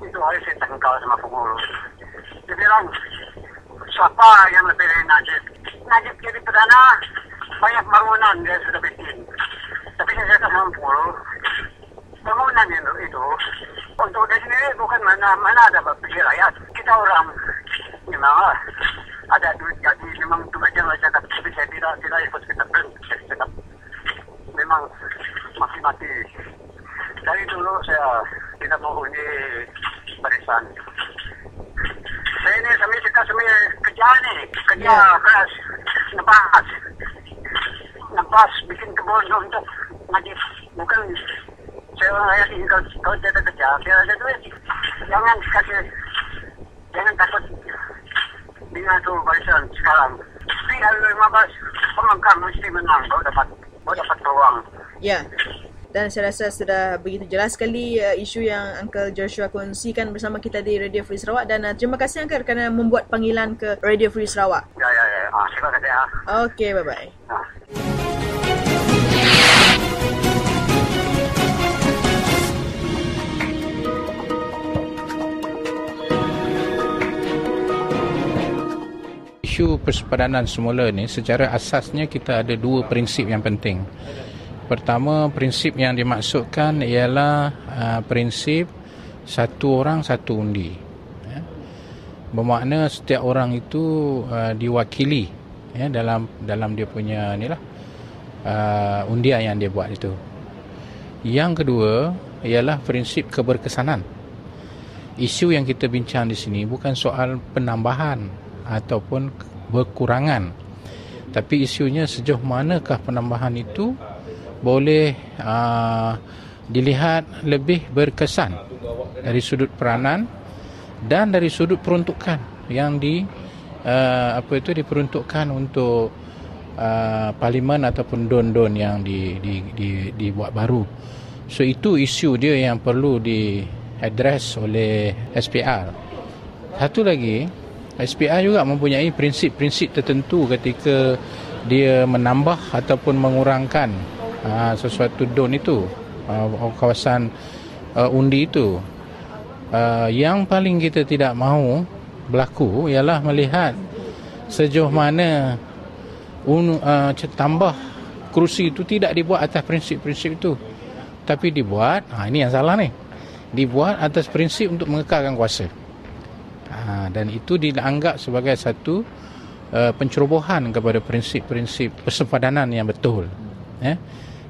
Itu hari saya tangkal sama pengurus. Dia bilang, siapa yang lebih dari Najib? Najib jadi perdana, banyak bangunan dia sudah bikin. Tapi saya kata sama pengurus, bangunan itu, itu untuk dia sendiri bukan mana mana ada berpikir rakyat. Kita orang memang ada duit jadi memang itu macam macam tapi saya tidak tidak ikut kita saya cakap memang mati-mati. Dari dulu saya saya tidak mau undi barisan. Saya ni sambil cakap sambil kerja ni. Kerja keras. Nampas. Nampas bikin kebun untuk ngaji. Bukan saya orang ayat ini kalau, kalau tidak kerja, biar ada duit. Jangan kasih, jangan takut dengan tu barisan sekarang. Tapi kalau 15 pemangkang mesti menang. Kau dapat, kau dapat peluang. Ya. Dan saya rasa sudah begitu jelas sekali uh, isu yang Uncle Joshua kongsikan bersama kita di Radio Free Sarawak dan uh, terima kasih Uncle kerana membuat panggilan ke Radio Free Sarawak. Ya, ya, ya. Ah, terima kasih. Ah. Okey, bye-bye. Ah. Isu persepadanan semula ni secara asasnya kita ada dua prinsip yang penting. Pertama, prinsip yang dimaksudkan ialah uh, prinsip satu orang satu undi. Ya. Bermakna setiap orang itu uh, diwakili ya dalam dalam dia punya inilah uh, undian yang dia buat itu. Yang kedua ialah prinsip keberkesanan. Isu yang kita bincang di sini bukan soal penambahan ataupun berkurangan. Tapi isunya sejauh manakah penambahan itu boleh uh, dilihat lebih berkesan dari sudut peranan dan dari sudut peruntukan yang di uh, apa itu diperuntukkan untuk uh, parlimen ataupun don-don yang di, di, di, dibuat baru. So itu isu dia yang perlu di address oleh SPR. Satu lagi, SPR juga mempunyai prinsip-prinsip tertentu ketika dia menambah ataupun mengurangkan uh, sesuatu don itu, uh, kawasan uh, undi itu. Uh, yang paling kita tidak mahu berlaku ialah melihat sejauh mana un, uh, tambah kerusi itu tidak dibuat atas prinsip-prinsip itu tapi dibuat, ha, ini yang salah ni dibuat atas prinsip untuk mengekalkan kuasa ha, dan itu dianggap sebagai satu uh, pencerobohan kepada prinsip-prinsip persepadanan yang betul ya.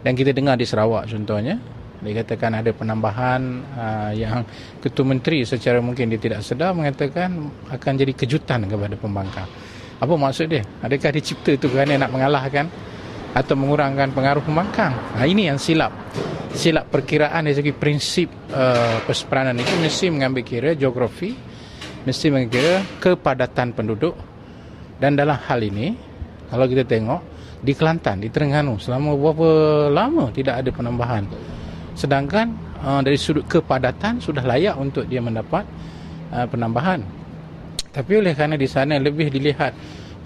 Dan kita dengar di Sarawak contohnya dikatakan ada penambahan uh, yang ketua menteri secara mungkin dia tidak sedar mengatakan akan jadi kejutan kepada pembangkang. Apa maksud dia? Adakah dicipta itu kerana nak mengalahkan atau mengurangkan pengaruh pembangkang? Nah, ini yang silap. Silap perkiraan dari segi prinsip uh, perseperanan itu mesti mengambil kira geografi mesti mengambil kira kepadatan penduduk. Dan dalam hal ini kalau kita tengok di Kelantan, di Terengganu selama beberapa lama tidak ada penambahan. Sedangkan uh, dari sudut kepadatan sudah layak untuk dia mendapat uh, penambahan. Tapi oleh kerana di sana lebih dilihat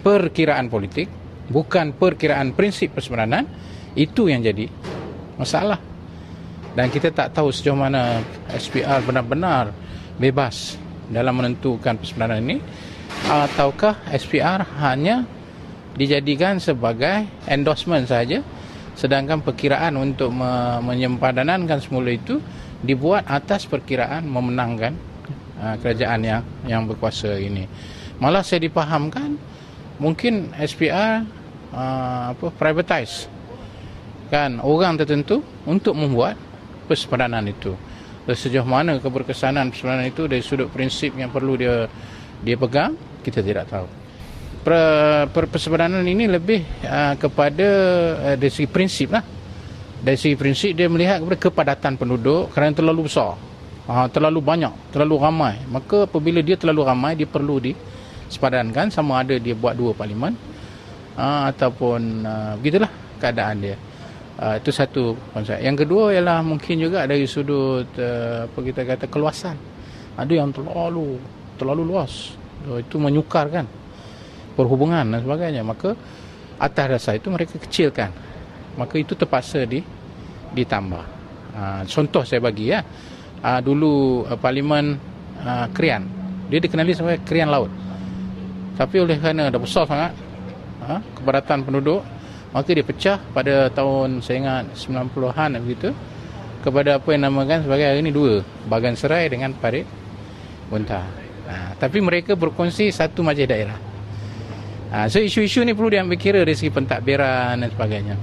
perkiraan politik bukan perkiraan prinsip persepadanan itu yang jadi masalah. Dan kita tak tahu sejauh mana SPR benar-benar bebas dalam menentukan persepadanan ini ataukah SPR hanya dijadikan sebagai endorsement saja sedangkan perkiraan untuk me- menyempadanankan semula itu dibuat atas perkiraan memenangkan uh, kerajaan yang yang berkuasa ini. Malah saya dipahamkan mungkin SPR uh, apa privatize kan orang tertentu untuk membuat persepadanan itu. Sejauh mana keberkesanan persepadanan itu dari sudut prinsip yang perlu dia dia pegang kita tidak tahu per, per, persepadanan ini lebih uh, kepada uh, dari segi prinsip lah. Dari segi prinsip dia melihat kepada kepadatan penduduk kerana terlalu besar. Uh, terlalu banyak, terlalu ramai. Maka apabila dia terlalu ramai, dia perlu disepadankan sama ada dia buat dua parlimen uh, ataupun uh, begitulah keadaan dia. Uh, itu satu konsep. Yang kedua ialah mungkin juga dari sudut uh, apa kita kata keluasan. Ada yang terlalu terlalu luas. Uh, itu menyukarkan perhubungan dan sebagainya maka atas dasar itu mereka kecilkan. Maka itu terpaksa di ditambah. Uh, contoh saya bagi ya. Uh, dulu uh, parlimen uh, Krian. Dia dikenali sebagai Krian Laut. Tapi oleh kerana dah besar sangat uh, kepadatan penduduk maka dia pecah pada tahun saya ingat 90-an begitu kepada apa yang namakan sebagai hari ini dua Bagan Serai dengan Parit Buntah uh, tapi mereka berkongsi satu majlis daerah Ha, so isu-isu ni perlu diambil kira dari segi pentadbiran dan sebagainya.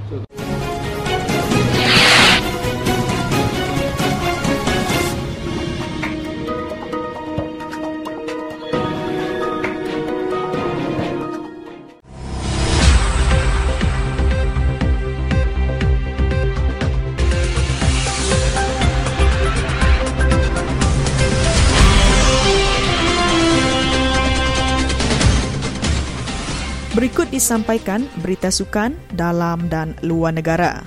Berikut disampaikan berita sukan dalam dan luar negara.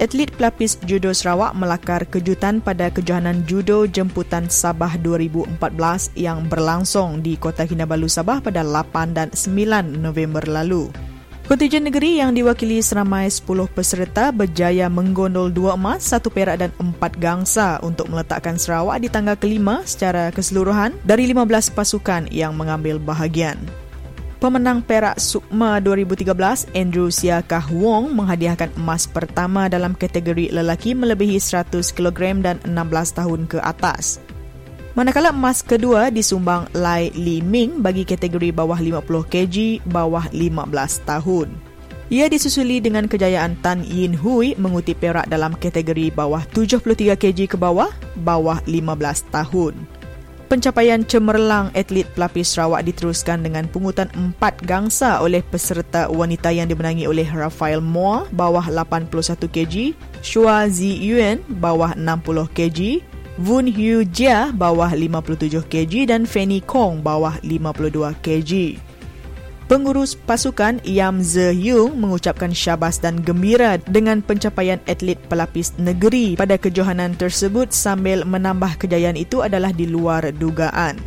Atlet pelapis judo Sarawak melakar kejutan pada kejohanan judo jemputan Sabah 2014 yang berlangsung di Kota Kinabalu Sabah pada 8 dan 9 November lalu. Kontijen negeri yang diwakili seramai 10 peserta berjaya menggondol dua emas, satu perak dan empat gangsa untuk meletakkan Sarawak di tangga kelima secara keseluruhan dari 15 pasukan yang mengambil bahagian. Pemenang perak Sukma 2013, Andrew Siakah Wong menghadiahkan emas pertama dalam kategori lelaki melebihi 100 kg dan 16 tahun ke atas. Manakala emas kedua disumbang Lai Li Ming bagi kategori bawah 50 kg bawah 15 tahun. Ia disusuli dengan kejayaan Tan Yin Hui mengutip perak dalam kategori bawah 73 kg ke bawah bawah 15 tahun. Pencapaian cemerlang atlet pelapis Sarawak diteruskan dengan pungutan empat gangsa oleh peserta wanita yang dimenangi oleh Rafael Moa bawah 81 kg, Shua Zi Yuan bawah 60 kg, Vun Hu Jia bawah 57 kg dan Fanny Kong bawah 52 kg. Pengurus pasukan Yam Ze Yung mengucapkan syabas dan gembira dengan pencapaian atlet pelapis negeri pada kejohanan tersebut sambil menambah kejayaan itu adalah di luar dugaan.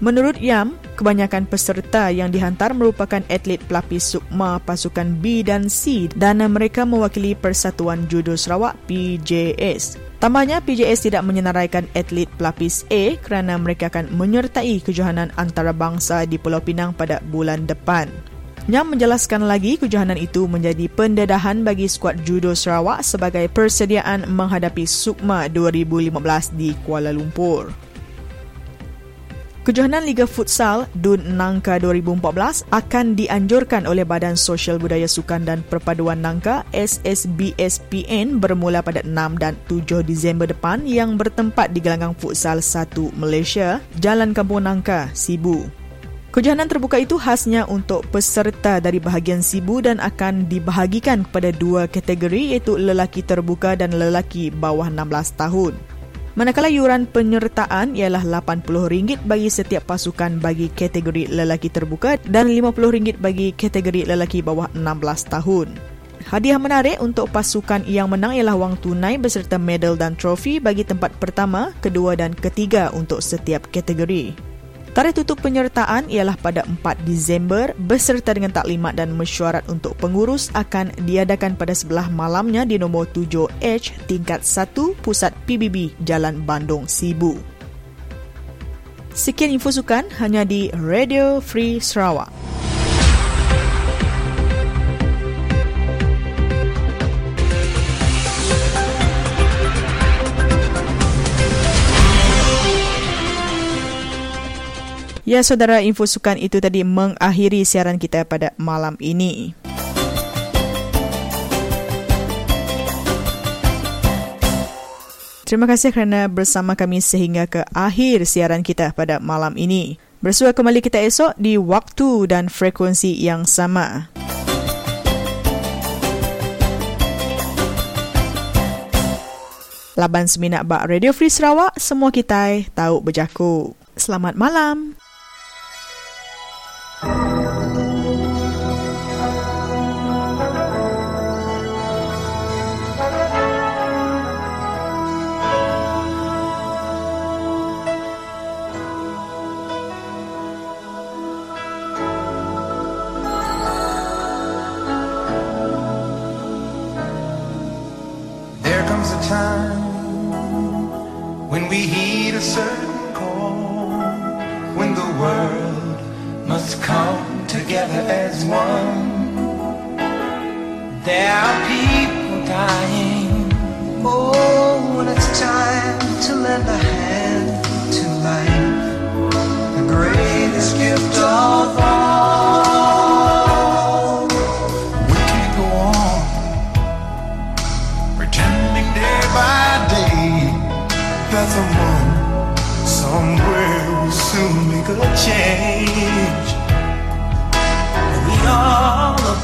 Menurut Yam, kebanyakan peserta yang dihantar merupakan atlet pelapis sukma pasukan B dan C dan mereka mewakili Persatuan Judo Sarawak PJS. Tambahnya, PJS tidak menyenaraikan atlet pelapis A kerana mereka akan menyertai kejohanan antarabangsa di Pulau Pinang pada bulan depan. Yang menjelaskan lagi, kejohanan itu menjadi pendedahan bagi skuad judo Sarawak sebagai persediaan menghadapi Sukma 2015 di Kuala Lumpur. Kejohanan Liga Futsal DUN Nangka 2014 akan dianjurkan oleh Badan Sosial Budaya Sukan dan Perpaduan Nangka SSBSPN bermula pada 6 dan 7 Disember depan yang bertempat di Gelanggang Futsal 1 Malaysia, Jalan Kampung Nangka, Sibu. Kejohanan terbuka itu khasnya untuk peserta dari bahagian Sibu dan akan dibahagikan kepada dua kategori iaitu lelaki terbuka dan lelaki bawah 16 tahun. Manakala yuran penyertaan ialah RM80 bagi setiap pasukan bagi kategori lelaki terbuka dan RM50 bagi kategori lelaki bawah 16 tahun. Hadiah menarik untuk pasukan yang menang ialah wang tunai beserta medal dan trofi bagi tempat pertama, kedua dan ketiga untuk setiap kategori. Tarikh tutup penyertaan ialah pada 4 Disember beserta dengan taklimat dan mesyuarat untuk pengurus akan diadakan pada sebelah malamnya di nombor 7H tingkat 1 Pusat PBB Jalan Bandung Sibu. Sekian info sukan hanya di Radio Free Sarawak. Ya saudara info sukan itu tadi mengakhiri siaran kita pada malam ini. Terima kasih kerana bersama kami sehingga ke akhir siaran kita pada malam ini. Bersua kembali kita esok di waktu dan frekuensi yang sama. Laban Seminak Bak Radio Free Sarawak, semua kita tahu berjaku. Selamat malam. when we heed a certain call, when the world must come together as one. There are people dying. Oh, and it's time to lend a hand to life. The greatest gift of all. We can't go on pretending day by day that someone somewhere will soon make a change.